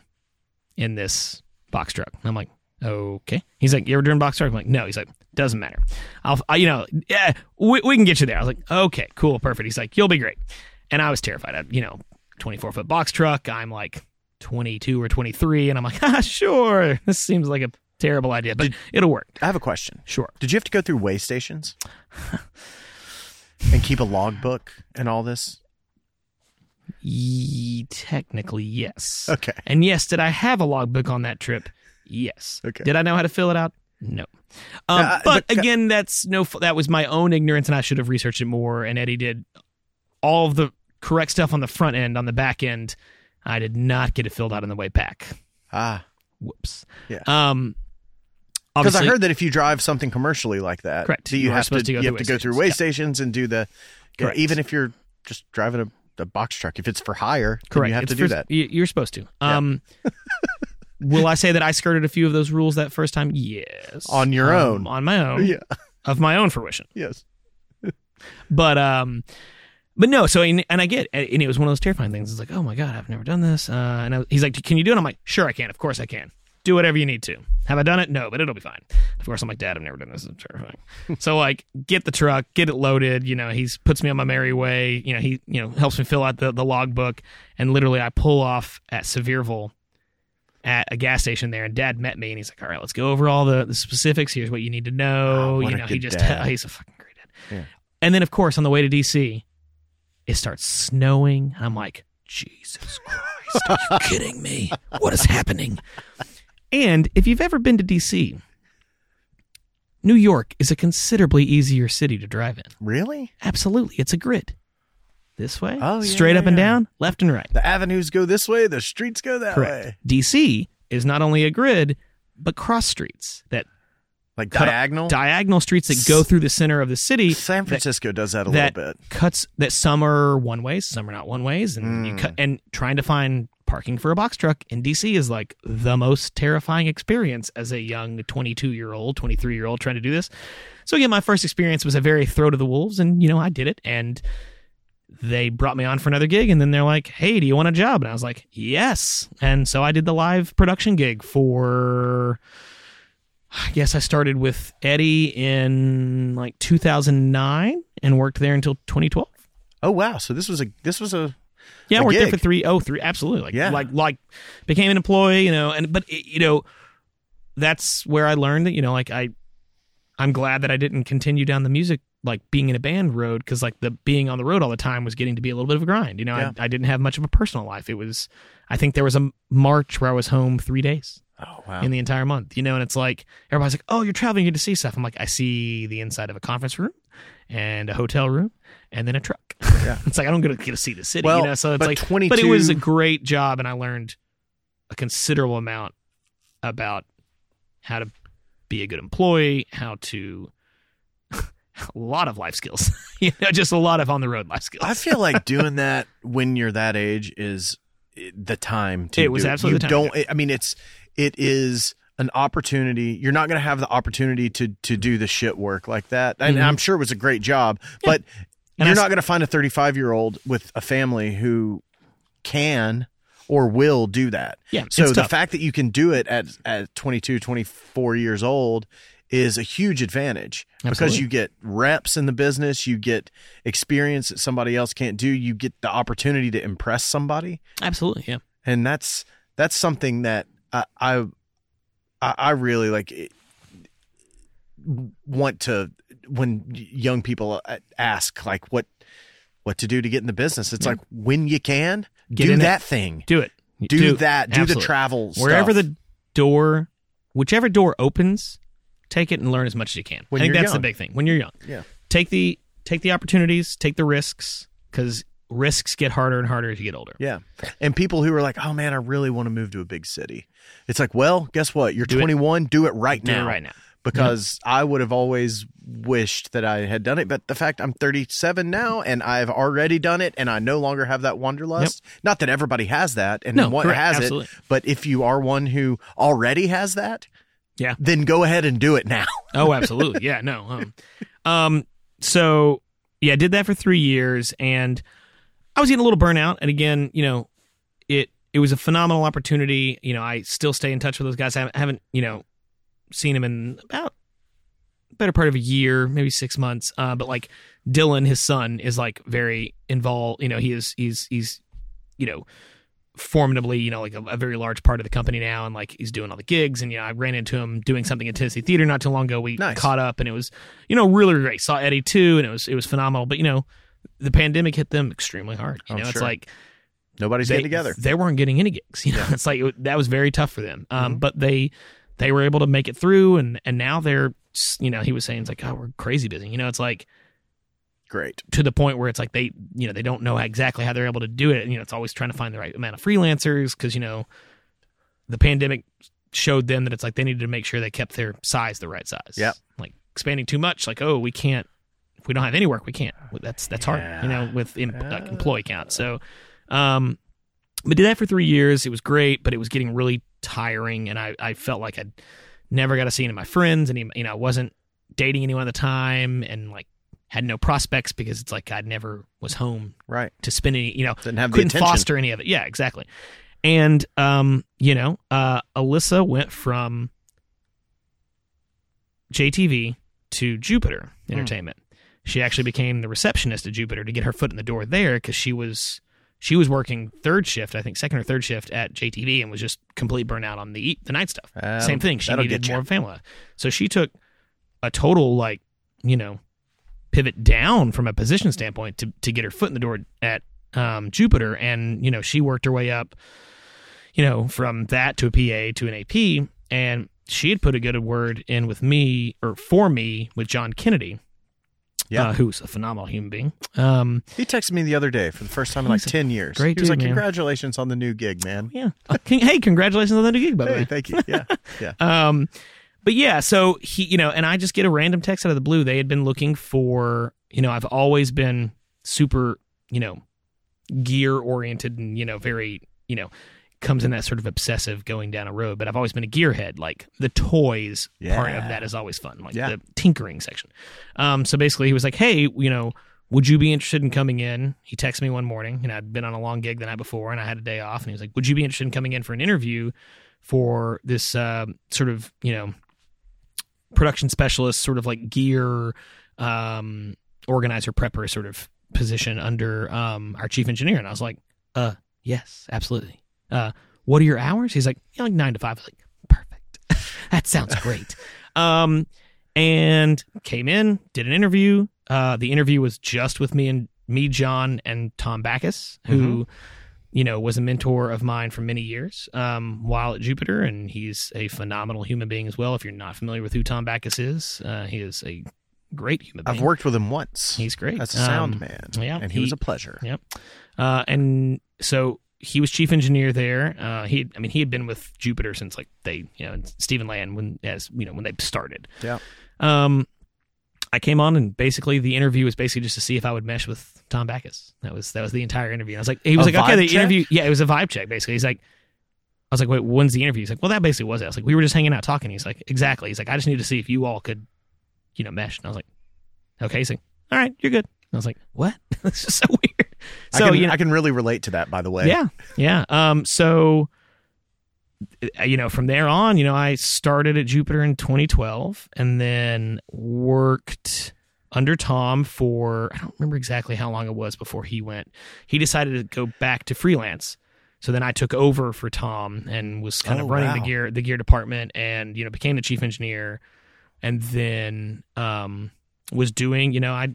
in this box truck." I'm like, "Okay." He's like, "You ever driven a box truck?" I'm like, "No." He's like, "Doesn't matter. I'll, I, you know, yeah, we, we can get you there." I was like, "Okay, cool, perfect." He's like, "You'll be great," and I was terrified. I, you know, 24 foot box truck. I'm like 22 or 23, and I'm like, (laughs) "Ah, sure. This seems like a terrible idea, but it'll work." I have a question. Sure. Did you have to go through way stations (laughs) and keep a logbook and all this? Ye, technically, yes. Okay. And yes, did I have a logbook on that trip? Yes. Okay. Did I know how to fill it out? No. Um, Uh, but, but- again, that's no. That was my own ignorance, and I should have researched it more. And Eddie did all of the correct stuff on the front end. On the back end, I did not get it filled out on the way back. Ah, Whoops. Yeah. Um. Because I heard that if you drive something commercially like that, Correct. you, You have to, to go you through have to go through stations. way Yeah. stations and do the. yeah, even if you're just driving a, a box truck, if it's for hire, Correct. you have it's to do for, that. You're supposed to. Um, (laughs) will I say that I skirted a few of those rules that first time? Yes. On your Um, own. On my own. Yeah. Of my own fruition. Yes. (laughs) But um, but no. So and, and I get and it was one of those terrifying things. It's like, oh my god, I've never done this. Uh, and I, he's like, can you do it? I'm like, sure, I can. Of course, I can. Do whatever you need to. Have I done it? No, but it'll be fine. Of course, I'm like, Dad, I've never done this. It's terrifying. (laughs) so like, get the truck, get it loaded. You know, he's puts me on my merry way. You know, he you know helps me fill out the the logbook, and literally, I pull off at Sevierville at a gas station there, and Dad met me, and he's like, "All right, let's go over all the, the specifics. Here's what you need to know." Oh, you know, he just dad. (laughs) he's a fucking great dad. Yeah. And then, of course, on the way to DC, it starts snowing, and I'm like, "Jesus Christ, are you (laughs) kidding me? What is happening?" And if you've ever been to DC, New York is a considerably easier city to drive in. Really? Absolutely, it's a grid. This way, Oh, yeah, straight up and down, left and right. The avenues go this way, the streets go that Correct. way. DC is not only a grid, but cross streets that Like diagonal. diagonal streets that go through the center of the city. San that- Francisco does that a that little bit. cuts that some are one ways, some are not one ways, and you Mm. cut and trying to find parking for a box truck in DC is like the most terrifying experience as a young 22 year old, 23 year old trying to do this. So again, my first experience was a very throw to the wolves, and you know I did it, and they brought me on for another gig, and then they're like, "Hey, do you want a job?" And I was like, "Yes," and so I did the live production gig for. I guess I started with Eddie in like 2009 and worked there until 2012. Oh wow! So this was a this was a Yeah, worked there gig. for three oh three absolutely. Like Yeah. like like became an employee, you know, and but you know that's where I learned that, you know, like I I'm glad that I didn't continue down the music like being in a band road cuz like the being on the road all the time was getting to be a little bit of a grind. You know, Yeah. I I didn't have much of a personal life. It was I think there was a March where I was home 3 days oh wow. in the entire month, you know, and it's like everybody's like, "Oh, you're traveling, you get to see stuff." I'm like, "I see the inside of a conference room and a hotel room and then a truck." Yeah. (laughs) it's like I don't get to, get to see the city, Well, you know. So it's but like, 22 but it was a great job, and I learned a considerable amount about how to be a good employee, how to (laughs) a lot of life skills, (laughs) you know, just a lot of on the road life skills. I feel like doing that when you're that age is the time to. It was do absolutely You the time to don't. I mean, it's it is an opportunity. You're not going to have the opportunity to to do the shit work like that. And Mhm. I'm sure it was a great job, but And you're I not going to find a 35 year old with a family who can or will do that. yeah, So the fact that you can do it at at 22, 24 years old is a huge advantage because you get reps in the business, you get experience that somebody else can't do, you get the opportunity to impress somebody, absolutely, yeah, and that's that's something that I I, I I really like want to when young people uh, ask like what what to do to get in the business. It's Yeah. like when you can Get do in it. that thing. do it, Do, that. Do the absolutely. travel wherever stuff. the door, whichever door opens, take it and learn as much as you can. When I think that's the big thing. When you're young, Yeah. take the take the opportunities, take the risks, because risks get harder and harder as you get older. Yeah. And people who are like, oh man, I really want to move to a big city. It's like, well, guess what? You're Do it. 21. Do it right Do now. it right now. Because I would have always wished that I had done it. But the fact I'm 37 now and I've already done it and I no longer have that wanderlust. Not that everybody has that and No, one correct, has absolutely. it. But if you are one who already has that, Yeah. then go ahead and do it now. (laughs) Oh, absolutely. Yeah, no. Um, um, so yeah, I did that for three years, and I was getting a little burnout. And again, you know, it it was a phenomenal opportunity. You know, I still stay in touch with those guys. I haven't you know seen him in about better part of a year, maybe six months. Uh, but like Dylan, his son, is like very involved. You know, he is he's he's you know formidably, you know, like a, a very large part of the company now, and like he's doing all the gigs. And you know, I ran into him doing something at Tennessee Theater not too long ago. We Nice. caught up, and it was you know really great. Saw Eddie too, and it was it was phenomenal. But you know, the pandemic hit them extremely hard. You I'm know, it's like Nobody's they, getting together. They weren't getting any gigs. (laughs) You know, it's like it, that was very tough for them. Um, Mhm. but they they were able to make it through, and and now they're you know he was saying it's like oh we're crazy busy. You know, it's like Great. to the point where it's like they you know they don't know exactly how they're able to do it. You know, it's always trying to find the right amount of freelancers because you know the pandemic showed them that it's like they needed to make sure they kept their size the right size. Yep. Like expanding too much, like oh we can't if we don't have any work we can't. That's that's hard. You know, with em- like employee count. So, um, but did that for three years. It was great, but it was getting really tiring, and I I felt like I'd never got to see any of my friends, and you know I wasn't dating anyone at the time, and like had no prospects because it's like I never was home Right. to spend any, you know, Didn't have couldn't foster any of it. Yeah, exactly. And um, you know, uh, Alyssa went from JTV to Jupiter Hmm. Entertainment. She actually became the receptionist at Jupiter to get her foot in the door there because she was she was working third shift, I think second or third shift at JTV, and was just complete burnout on the the night stuff. That'll- Same thing. She needed more a family. So she took a total like you know pivot down from a position standpoint to to get her foot in the door at um, Jupiter, and you know she worked her way up, you know, from that to a PA to an AP, and she had put a good word in with me or for me with John Kennedy, Yeah. uh, who's a phenomenal human being. Um, He texted me the other day for the first time in like 10 years. great he was dude, like, man. congratulations on the new gig, man. yeah. Uh, con- hey, congratulations on the new gig, by the Hey, way. thank you. Yeah. (laughs) Yeah. Um, but yeah, so he, you know, and I just get a random text out of the blue. They had been looking for, you know, I've always been super, you know, gear oriented and, you know, very, you know, comes in that sort of obsessive going down a road, but I've always been a gearhead. Like the toys part of that is always fun, like Yeah. the tinkering section. Um, so basically he was like, Hey, you know, would you be interested in coming in? He texted me one morning and I'd been on a long gig the night before and I had a day off and he was like, would you be interested in coming in for an interview for this, um, sort of, you know, production specialist, sort of like gear, um, organizer, prepper sort of position under um, our chief engineer, and I was like, uh, yes, absolutely. Uh, what are your hours? He's like, yeah, like nine to five. I was like, perfect. (laughs) that sounds (laughs) great. um, and came in, did an interview. Uh, the interview was just with me and me, John, and Tom Backus, who, you know, was a mentor of mine for many years um, while at Jupiter, and he's a phenomenal human being as well. If you're not familiar with who Tom Backus is, uh, he is a great human being. I've worked with him once. He's great. That's a sound Um, man. yeah, and he, was a pleasure. Yep. Uh, and so he was chief engineer there. Uh, he, I mean, he had been with Jupiter since like they, you know, Stephen Land when as you know when they started. Yeah. Um, I came on and basically the interview was basically just to see if I would mesh with Tom Backus. That was that was the entire interview. And I was like, he was A like, okay, the check? interview, yeah, it was a vibe check basically. He's like, I was like, wait, when's the interview? He's like, well, that basically was it. I was like, we were just hanging out talking. He's like, exactly. He's like, I just need to see if you all could, you know, mesh. And I was like, okay. He's like, all right, you're good. And I was like, what? (laughs) This is so weird. So I can, you know, I can really relate to that, by the way. yeah, yeah. Um, so you know, from there on, you know, I started at Jupiter in 2012, and then worked under Tom for I don't remember exactly how long it was before he went. He decided to go back to freelance. So then I took over for Tom and was kind Oh, of running the gear the gear department and you know became the chief engineer and then um was doing, you know, I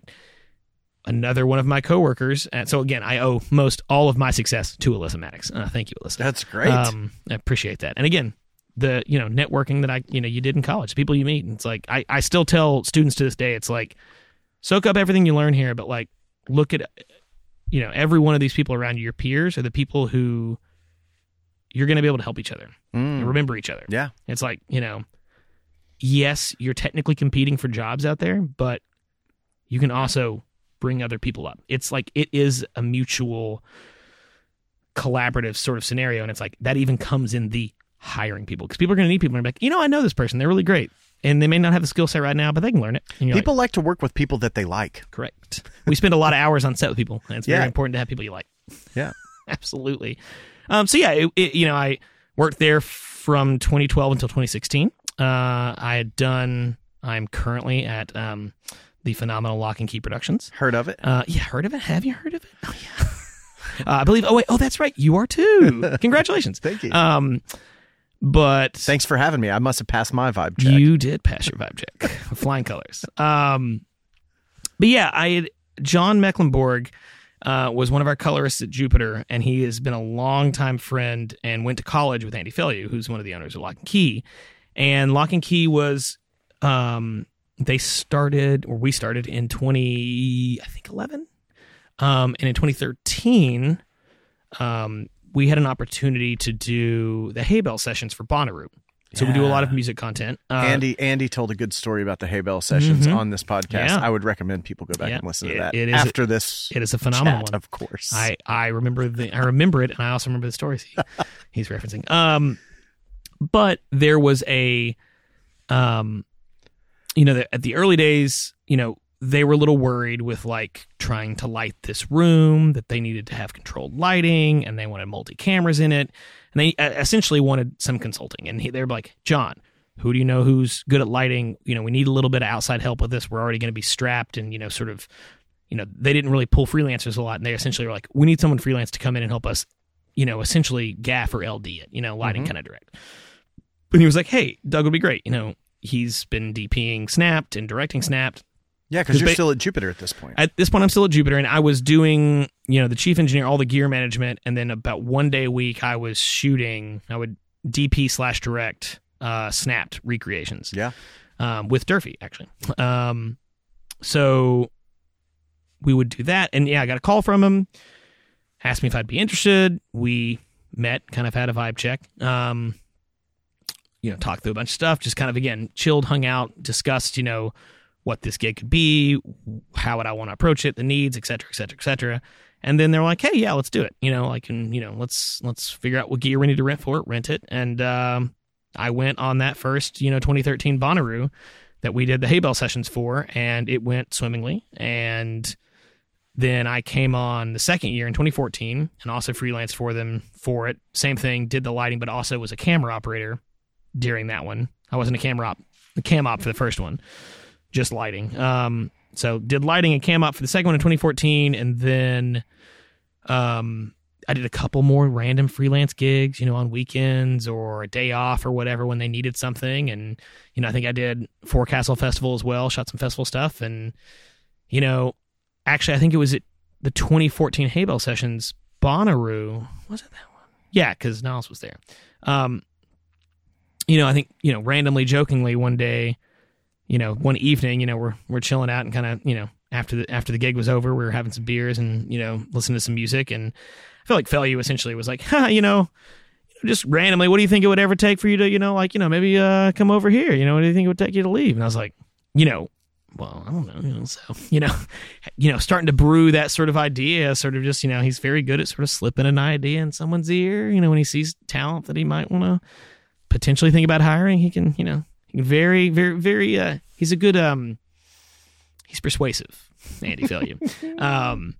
another one of my coworkers. And so again, I owe most all of my success to Alyssa Maddox. Uh, thank you, Alyssa. That's great. Um, I appreciate that. And again, the you know networking that I you know you did in college, the people you meet, and it's like I I still tell students to this day, it's like soak up everything you learn here, but like look at you know every one of these people around you, your peers, are the people who you're going to be able to help each other Mm. and remember each other. Yeah. It's like, you know, yes, you're technically competing for jobs out there, but you can also bring other people up. It's like it is a mutual collaborative sort of scenario. And it's like that even comes in the hiring people because people are going to need people and be like, you know, I know this person. They're really great. And they may not have the skill set right now, but they can learn it. You're like, People like to work with people that they like. Correct. We spend a lot of hours on set with people, and it's very important to have people you like. Yeah. (laughs) Absolutely. Um, so yeah, it, it, you know, I worked there from 2012 until 2016. Uh, I had done. I'm currently at um, the phenomenal Lock and Key Productions. Heard of it? Uh, yeah, heard of it? Have you heard of it? Oh yeah. (laughs) uh, I believe. Oh wait. Oh, that's right. You are too. (laughs) Congratulations. Thank you. Um, but Thanks for having me. I must have passed my vibe check. you did pass your vibe check. (laughs) Flying colors. Um, but yeah, I had John Mecklenburg uh, was one of our colorists at Jupiter, and he has been a longtime friend and went to college with Andy Felu, who's one of the owners of Lock and Key. And Lock and Key was um, they started or we started in twenty I think eleven. Um, and in 2013, um, we had an opportunity to do the Hay Bell sessions for Bonnaroo. So we do a lot of music content. Uh, Andy Andy told a good story about the Haybell sessions Mhm. on this podcast. Yeah. I would recommend people go back Yeah. and listen to that it is- after this. it is a phenomenal chat, one. of course. I I remember the I remember it, and I also remember the stories he, (laughs) he's referencing. Um, but there was a, um, you know, the, at the early days, you know, they were a little worried with like trying to light this room that they needed to have controlled lighting, and they wanted multi cameras in it, and they essentially wanted some consulting. And he, they were like, John. Who do you know who's good at lighting? You know, we need a little bit of outside help with this. We're already going to be strapped, and you know, sort of you know, they didn't really pull freelancers a lot, and they essentially were like, we need someone freelance to come in and help us, you know, essentially gaff or LD it, you know, lighting Mhm. kind of direct. And he was like, hey, Doug would be great. You know, he's been DPing Snapped and directing Snapped. yeah, because you're ba- still at Jupiter at this point. At this point, I'm still at Jupiter, and I was doing, you know, the chief engineer, all the gear management, and then about one day a week, I was shooting. I would DP slash direct uh, Snapped recreations yeah. um, with Durfee actually. Um, so we would do that, and yeah, I got a call from him, asked me if I'd be interested. We met, kind of had a vibe check. Um, you know, talked through a bunch of stuff, just kind of again chilled, hung out, discussed, you know, what this gig could be, how would I want to approach it, the needs, et cetera, et cetera, et cetera. And then they're like, "Hey, yeah, let's do it." You know, I can, you know, let's let's figure out what gear we need to rent for it, rent it, and um, I went on that first, you know, 2013 Bonnaroo that we did the Haybell sessions for, and it went swimmingly. And then I came on the second year in 2014 and also freelanced for them for it. Same thing, did the lighting, but also was a camera operator during that one. I wasn't a camera op, the cam op for the first one. just lighting. Um, so did lighting and cam op for the second one in 2014, and then um, I did a couple more random freelance gigs, you know, on weekends or a day off or whatever when they needed something. And you know, I think I did Forecastle Festival as well, shot some festival stuff, and you know, actually, I think it was at the 2014 Haybell sessions. Bonnaroo was it that one? Yeah, because Niles was there. Um, you know, I think you know, randomly, jokingly, one day, you know, one evening, you know, we're we're chilling out and kind of, you know, after the after the gig was over, we were having some beers and you know, listening to some music, and I feel like Fellu essentially was like, huh, you know, just randomly, what do you think it would ever take for you to, you know, like, you know, maybe uh come over here, you know, what do you think it would take you to leave? And I was like, you know, well, I don't know, know, so you know, you know, starting to brew that sort of idea, sort of just, you know, he's very good at sort of slipping an idea in someone's ear, you know, when he sees talent that he might want to potentially think about hiring, he can, you know, he can very, very, very, uh, he's a good, um, he's persuasive, Andy Fellu. (laughs) um,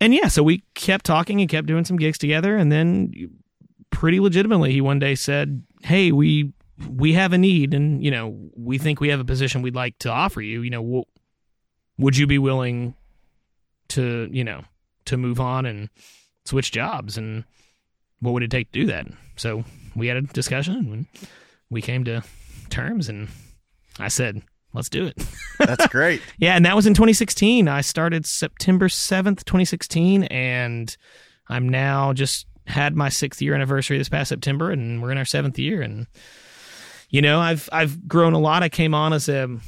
and yeah, so we kept talking and kept doing some gigs together, and then pretty legitimately, he one day said, "Hey, we we have a need, and you know, we think we have a position we'd like to offer you. You know, w- would you be willing to, you know, to move on and switch jobs, and what would it take to do that?" So we had a discussion, and we came to terms, and I said, "Let's do it." That's (laughs) great. Yeah, and that was in 2016. I started September 7th, 2016, and I'm now just had my sixth year anniversary this past September, and we're in our seventh year. And you know, I've I've grown a lot. I came on as a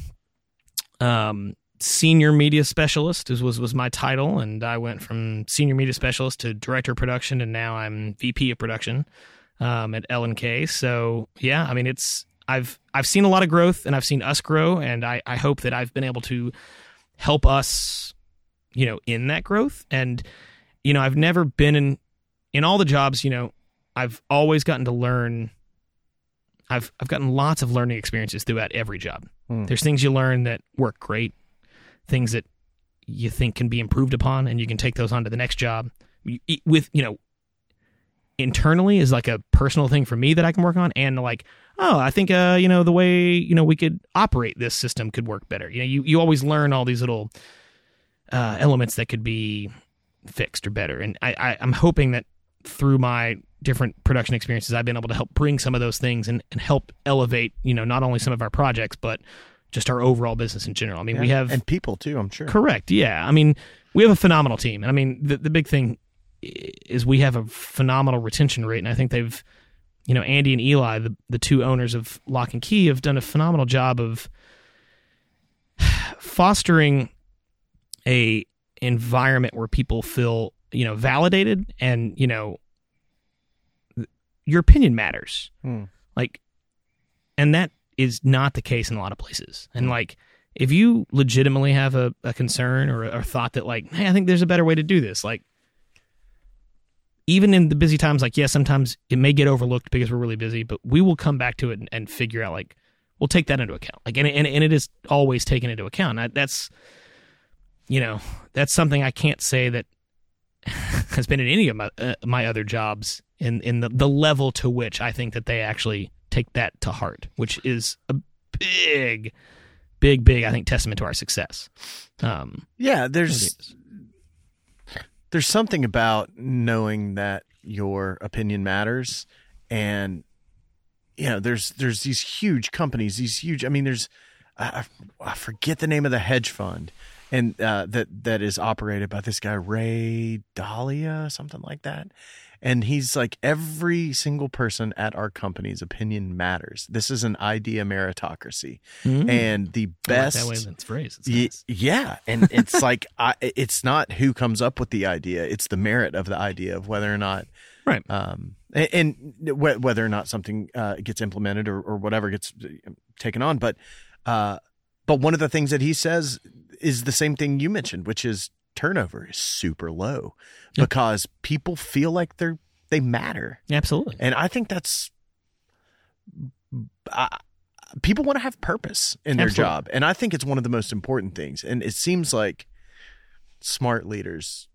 um, senior media specialist, was, was was my title, and I went from senior media specialist to director of production, and now I'm VP of production um, at L and K. So yeah, I mean, it's I've I've seen a lot of growth, and I've seen us grow, and I I hope that I've been able to help us, you know, in that growth. And you know, I've never been in in all the jobs. You know, I've always gotten to learn. I've I've gotten lots of learning experiences throughout every job. Hmm. There's things you learn that work great, things that you think can be improved upon, and you can take those on to the next job. With you know, internally is like a personal thing for me that I can work on, and like, oh, I think uh, you know, the way you know we could operate this system could work better. You know, you you always learn all these little uh, elements that could be fixed or better, and I, I I'm hoping that through my different production experiences, I've been able to help bring some of those things and, and help elevate, you know, not only some of our projects, but just our overall business in general. I mean, we have and people too. I'm sure. Correct. Yeah. I mean, we have a phenomenal team. And I mean, the, the big thing is we have a phenomenal retention rate. And I think they've, you know, Andy and Eli, the, the two owners of Lock and Key, have done a phenomenal job of (sighs) fostering a environment where people feel, you know, validated and, you know, your opinion matters. Hmm. Like, and that is not the case in a lot of places. And like, if you legitimately have a, a concern or a, or thought that like, hey, I think there's a better way to do this, like, even in the busy times, like, yeah, sometimes it may get overlooked because we're really busy, but we will come back to it and, and figure out like, we'll take that into account. Like, and and, and it is always taken into account. I, that's, you know, that's something I can't say that (laughs) has been in any of my uh, my other jobs in in the, the level to which I think that they actually take that to heart, which is a big, big, big I think testament to our success. Um, Yeah, there's there's something about knowing that your opinion matters and you know there's there's these huge companies these huge i mean there's i, I forget the name of the hedge fund and uh, that that is operated by this guy Ray Dalio something like that and he's like every single person at our company's opinion matters this is an idea meritocracy and the I like best that way that's phrased. It's Ye- nice. yeah, and it's (laughs) like I, it's not who comes up with the idea; it's the merit of the idea of whether or not, Right. Um, and, and wh- whether or not something uh, gets implemented or, or whatever gets uh, taken on. But, uh, but one of the things that he says is the same thing you mentioned, which is turnover is super low Yeah. because people feel like they're they matter, Absolutely. and I think that's. People want to have purpose in their Absolutely. job and i think it's one of the most important things and it seems like smart leaders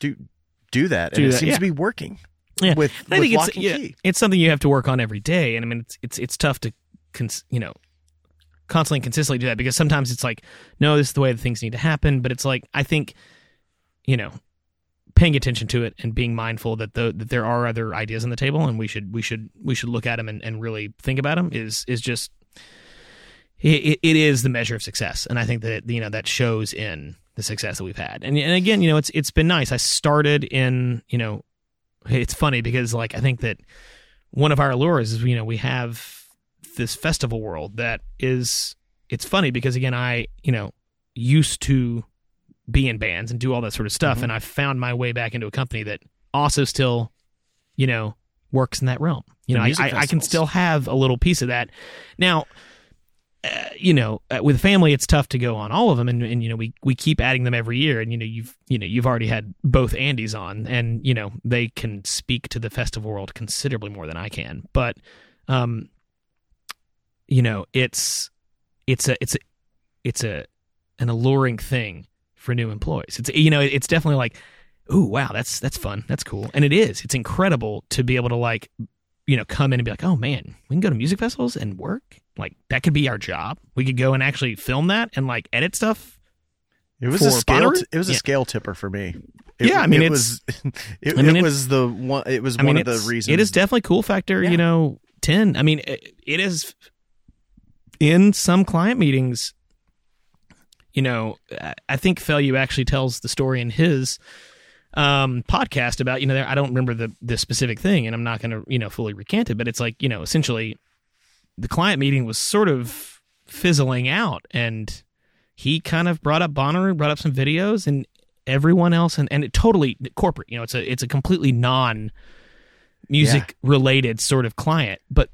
do do that Do and it seems yeah. to be working Yeah. with, I with think it's yeah, key it's something you have to work on every day, and I mean it's it's it's tough to, cons- you know, constantly and consistently do that because sometimes it's like, no, this is the way that things need to happen. But it's like, I think, you know, paying attention to it and being mindful that the, that there are other ideas on the table and we should we should we should look at them and, and really think about them is is just it, it is the measure of success. And I think that you know that shows in the success that we've had. And and again you know it's it's been nice. I started in you know it's funny because like I think that one of our allures is you know we have this festival world that is it's funny because again I you know used to be in bands and do all that sort of stuff and I found my way back into a company that also still you know works in that realm. You The know I, I, I can still have a little piece of that. Now uh, you know, uh, with family, it's tough to go on all of them, and, and you know, we we keep adding them every year, and you know, you've you know, you've already had both Andys on, and you know, they can speak to the festival world considerably more than I can, but, um, you know, it's it's a it's a it's a an alluring thing for new employees. It's you know, it's definitely like, ooh, wow, that's that's fun, that's cool, and it is. It's incredible to be able to like, you know, come in and be like, oh man, we can go to music festivals and work. Like that could be our job. We could go and actually film that and like edit stuff. It was a scale. Bonnaroo? It was a Yeah. scale tipper for me. It, Yeah, I mean, it was. (laughs) It, I mean, it it- was the one. It was I one of the reasons. It is definitely cool factor, Yeah. you know, 10. I mean, it, it is in some client meetings, you know, I- think Fellu actually tells the story in his um, podcast about, you know, there, I don't remember the, the specific thing and I'm not going to, you know, fully recant it, but it's like, you know, essentially the client meeting was sort of fizzling out and he kind of brought up Bonnaroo, brought up some videos and everyone else and, and it totally corporate, you know, it's a, it's a completely non music related sort of client, but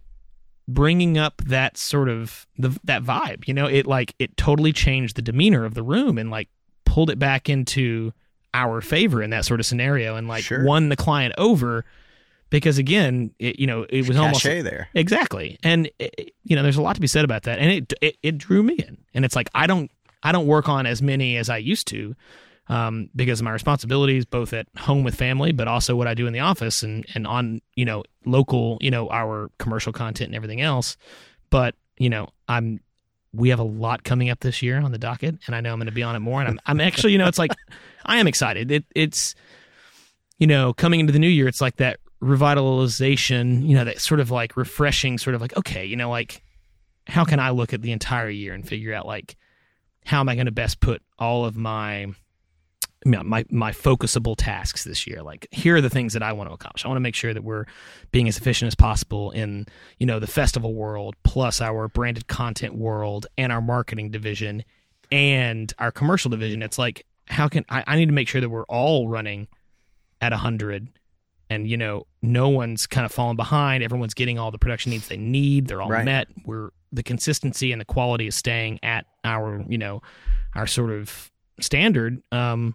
bringing up that sort of the that vibe, you know, it like it totally changed the demeanor of the room and like pulled it back into our favor in that sort of scenario and like Sure. won the client over because again, it, you know, it was almost there. Exactly, and it, you know, there's a lot to be said about that, and it, it it drew me in, and it's like I don't I don't work on as many as I used to, um, because of my responsibilities, both at home with family, but also what I do in the office and and on you know local you know our commercial content and everything else, but you know I'm we have a lot coming up this year on the docket, and I know I'm going to be on it more, and I'm I'm actually you know it's like (laughs) I am excited. It it's you know coming into the new year, it's like that revitalization, you know, that sort of like refreshing, sort of like, okay, you know, like, how can I look at the entire year and figure out like, how am I going to best put all of my, my my focusable tasks this year? Like, here are the things that I want to accomplish. I want to make sure that we're being as efficient as possible in, you know, the festival world, plus our branded content world and our marketing division and our commercial division. It's like, how can I, I need to make sure that we're all running at a hundred and you know no one's kind of falling behind everyone's getting all the production needs they need they're all Right. met we're the consistency and the quality is staying at our you know our sort of standard um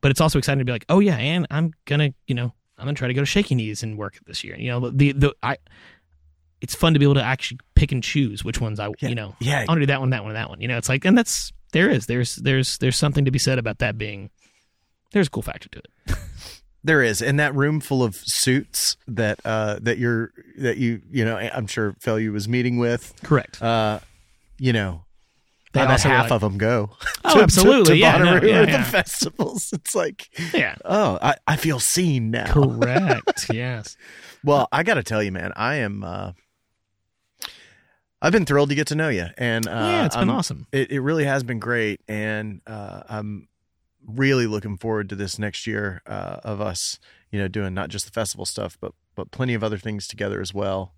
but it's also exciting to be like oh yeah and i'm gonna you know i'm gonna try to go to shaky knees and work it this year you know the the i it's fun to be able to actually pick and choose which ones i Yeah. you know Yeah, i want to do that one that one that one you know it's like and that's there is there's there's there's something to be said about that being there's a cool factor to it (laughs) There is, in that room full of suits that uh that you're that you you know I'm sure Fellu was meeting with. correct Uh, you know, They also half like- of them go. (laughs) Oh, to- to- absolutely. To, Yeah, no, yeah, yeah. the festivals. (laughs) It's like, yeah oh, I, I feel seen now. Correct. (laughs) yes. Well, I got to tell you, man, I am. uh I've been thrilled to get to know you, and uh, yeah, it's been I'm- awesome. It, it really has been great, and uh, I'm really looking forward to this next year uh, of us, you know, doing not just the festival stuff, but but plenty of other things together as well.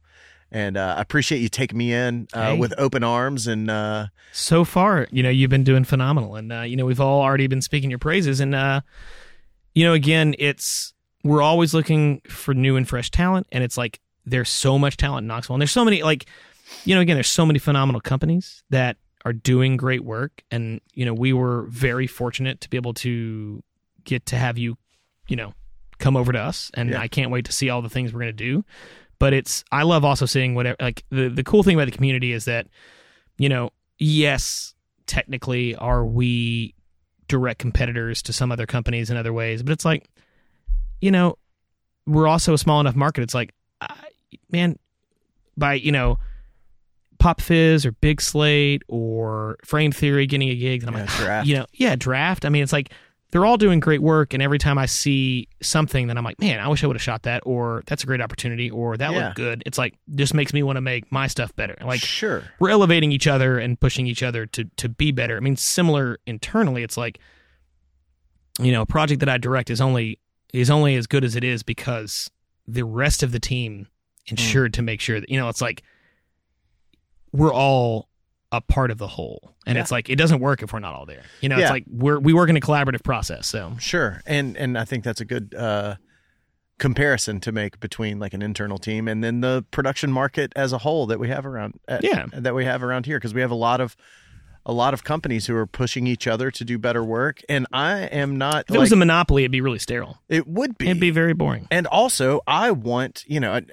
And uh, I appreciate you taking me in uh, Hey. with open arms, and uh, So far, you know, you've been doing phenomenal, and uh, you know, we've all already been speaking your praises, and uh, you know, again, it's we're always looking for new and fresh talent, and it's like there's so much talent in Knoxville, and there's so many like, you know, again, there's so many phenomenal companies that are doing great work, and you know, we were very fortunate to be able to get to have you, you know, come over to us, and Yeah. I can't wait to see all the things we're gonna do. But it's I love also seeing whatever like the the cool thing about the community is that you know, yes, technically are we direct competitors to some other companies in other ways, but it's like, you know, we're also a small enough market. It's like, I, man, by, you know, Pop Fizz or Big Slate or Frame Theory getting a gig. And I'm Yeah, like, Draft. you know, yeah, draft. I mean, it's like they're all doing great work, and every time I see something that I'm like, man, I wish I would have shot that, or that's a great opportunity, or that Yeah. looked good. It's like just makes me want to make my stuff better. Like sure. we're elevating each other and pushing each other to to be better. I mean, similar internally, it's like you know, a project that I direct is only is only as good as it is because the rest of the team mm. ensured to make sure that you know, it's like we're all a part of the whole. And Yeah. it's like it doesn't work if we're not all there. You know, Yeah. it's like we're we work in a collaborative process. So Sure, and and I think that's a good uh, comparison to make between like an internal team and then the production market as a whole that we have around. uh, Yeah. that we have around here because we have a lot of a lot of companies who are pushing each other to do better work, and I am not. if it like, was a monopoly, it'd be really sterile. it would be. It'd be very boring. and also, I want you know. It,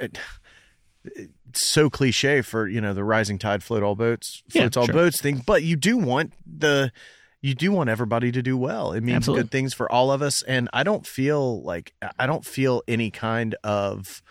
it- so cliche for you know the rising tide float all boats Yeah, floats all sure. boats thing, but you do want the you do want everybody to do well. It means Absolutely. good things for all of us, and I don't feel like I don't feel any kind of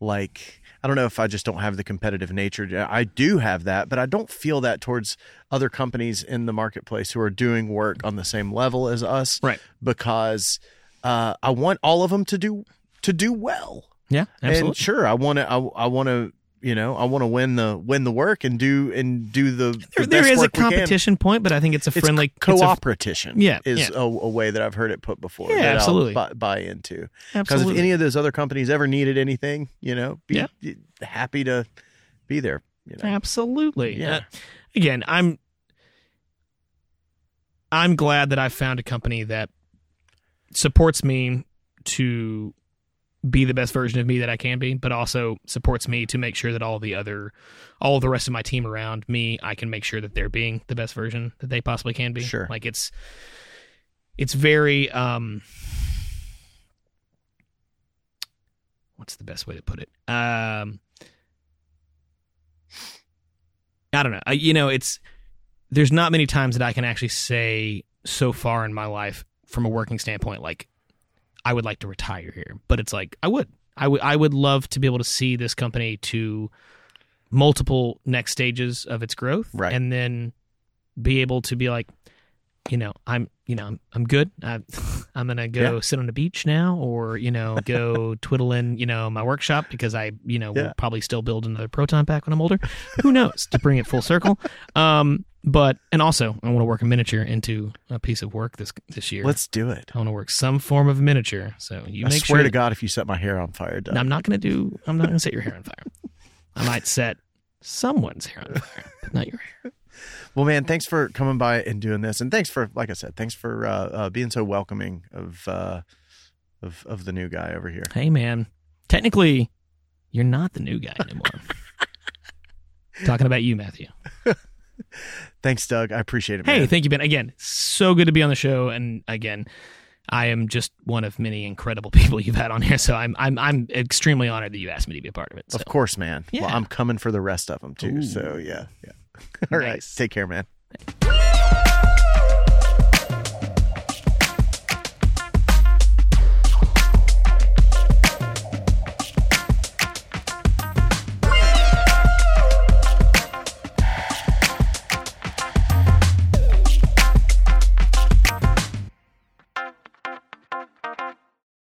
like I don't know if I just don't have the competitive nature. I do have that, but I don't feel that towards other companies in the marketplace who are doing work on the same level as us. Right. Because uh, I want all of them to do to do well. Yeah, absolutely. And sure, I want to. I, I want to. You know, I want to win the win the work and do and do the. the there, there best is a competition point, but I think it's a It's friendly it's a- cooperation. Yeah, is yeah. A, a way that I've heard it put before. Yeah, absolutely. buy, buy into. Because if any of those other companies ever needed anything, you know, be Yeah. happy to be there. You know, Absolutely. Yeah. Uh, again, I'm I'm glad that I found a company that supports me to be the best version of me that I can be, but also supports me to make sure that all the other all the rest of my team around me, I can make sure that they're being the best version that they possibly can be. Sure. Like it's it's very um what's the best way to put it? Um I don't know. I, you know, it's there's not many times that I can actually say so far in my life from a working standpoint like I would like to retire here, but it's like I would. I would I would love to be able to see this company to multiple next stages of its growth Right. and then be able to be like you know, I'm you know, I'm, I'm good. I, I'm gonna go Yeah. sit on the beach now, or you know, (laughs) go twiddle in you know my workshop because I you know Yeah. will probably still build another proton pack when I'm older. Who knows? to bring it full circle. Um, but and also I want to work a miniature into a piece of work this this year. let's do it. I want to work some form of miniature. So you I make swear sure. to God, if you set my hair on fire, Doug, I'm not gonna do. I'm not gonna set your hair on fire. I might set someone's hair on fire, but not your hair. Well, man, thanks for coming by and doing this, and thanks for, like I said, thanks for uh, uh, being so welcoming of uh, of of the new guy over here. Hey, man. Technically, you're not the new guy anymore. (laughs) Talking about you, Matthew. (laughs) Thanks, Doug. I appreciate it. Hey, thank you, Ben. Again, so good to be on the show. And again, I am just one of many incredible (laughs) people you've had on here. So I'm I'm I'm extremely honored that you asked me to be a part of it. So. of course, man. Well, I'm coming for the rest of them too. So yeah, yeah. (laughs) All right, Nice. take care, man.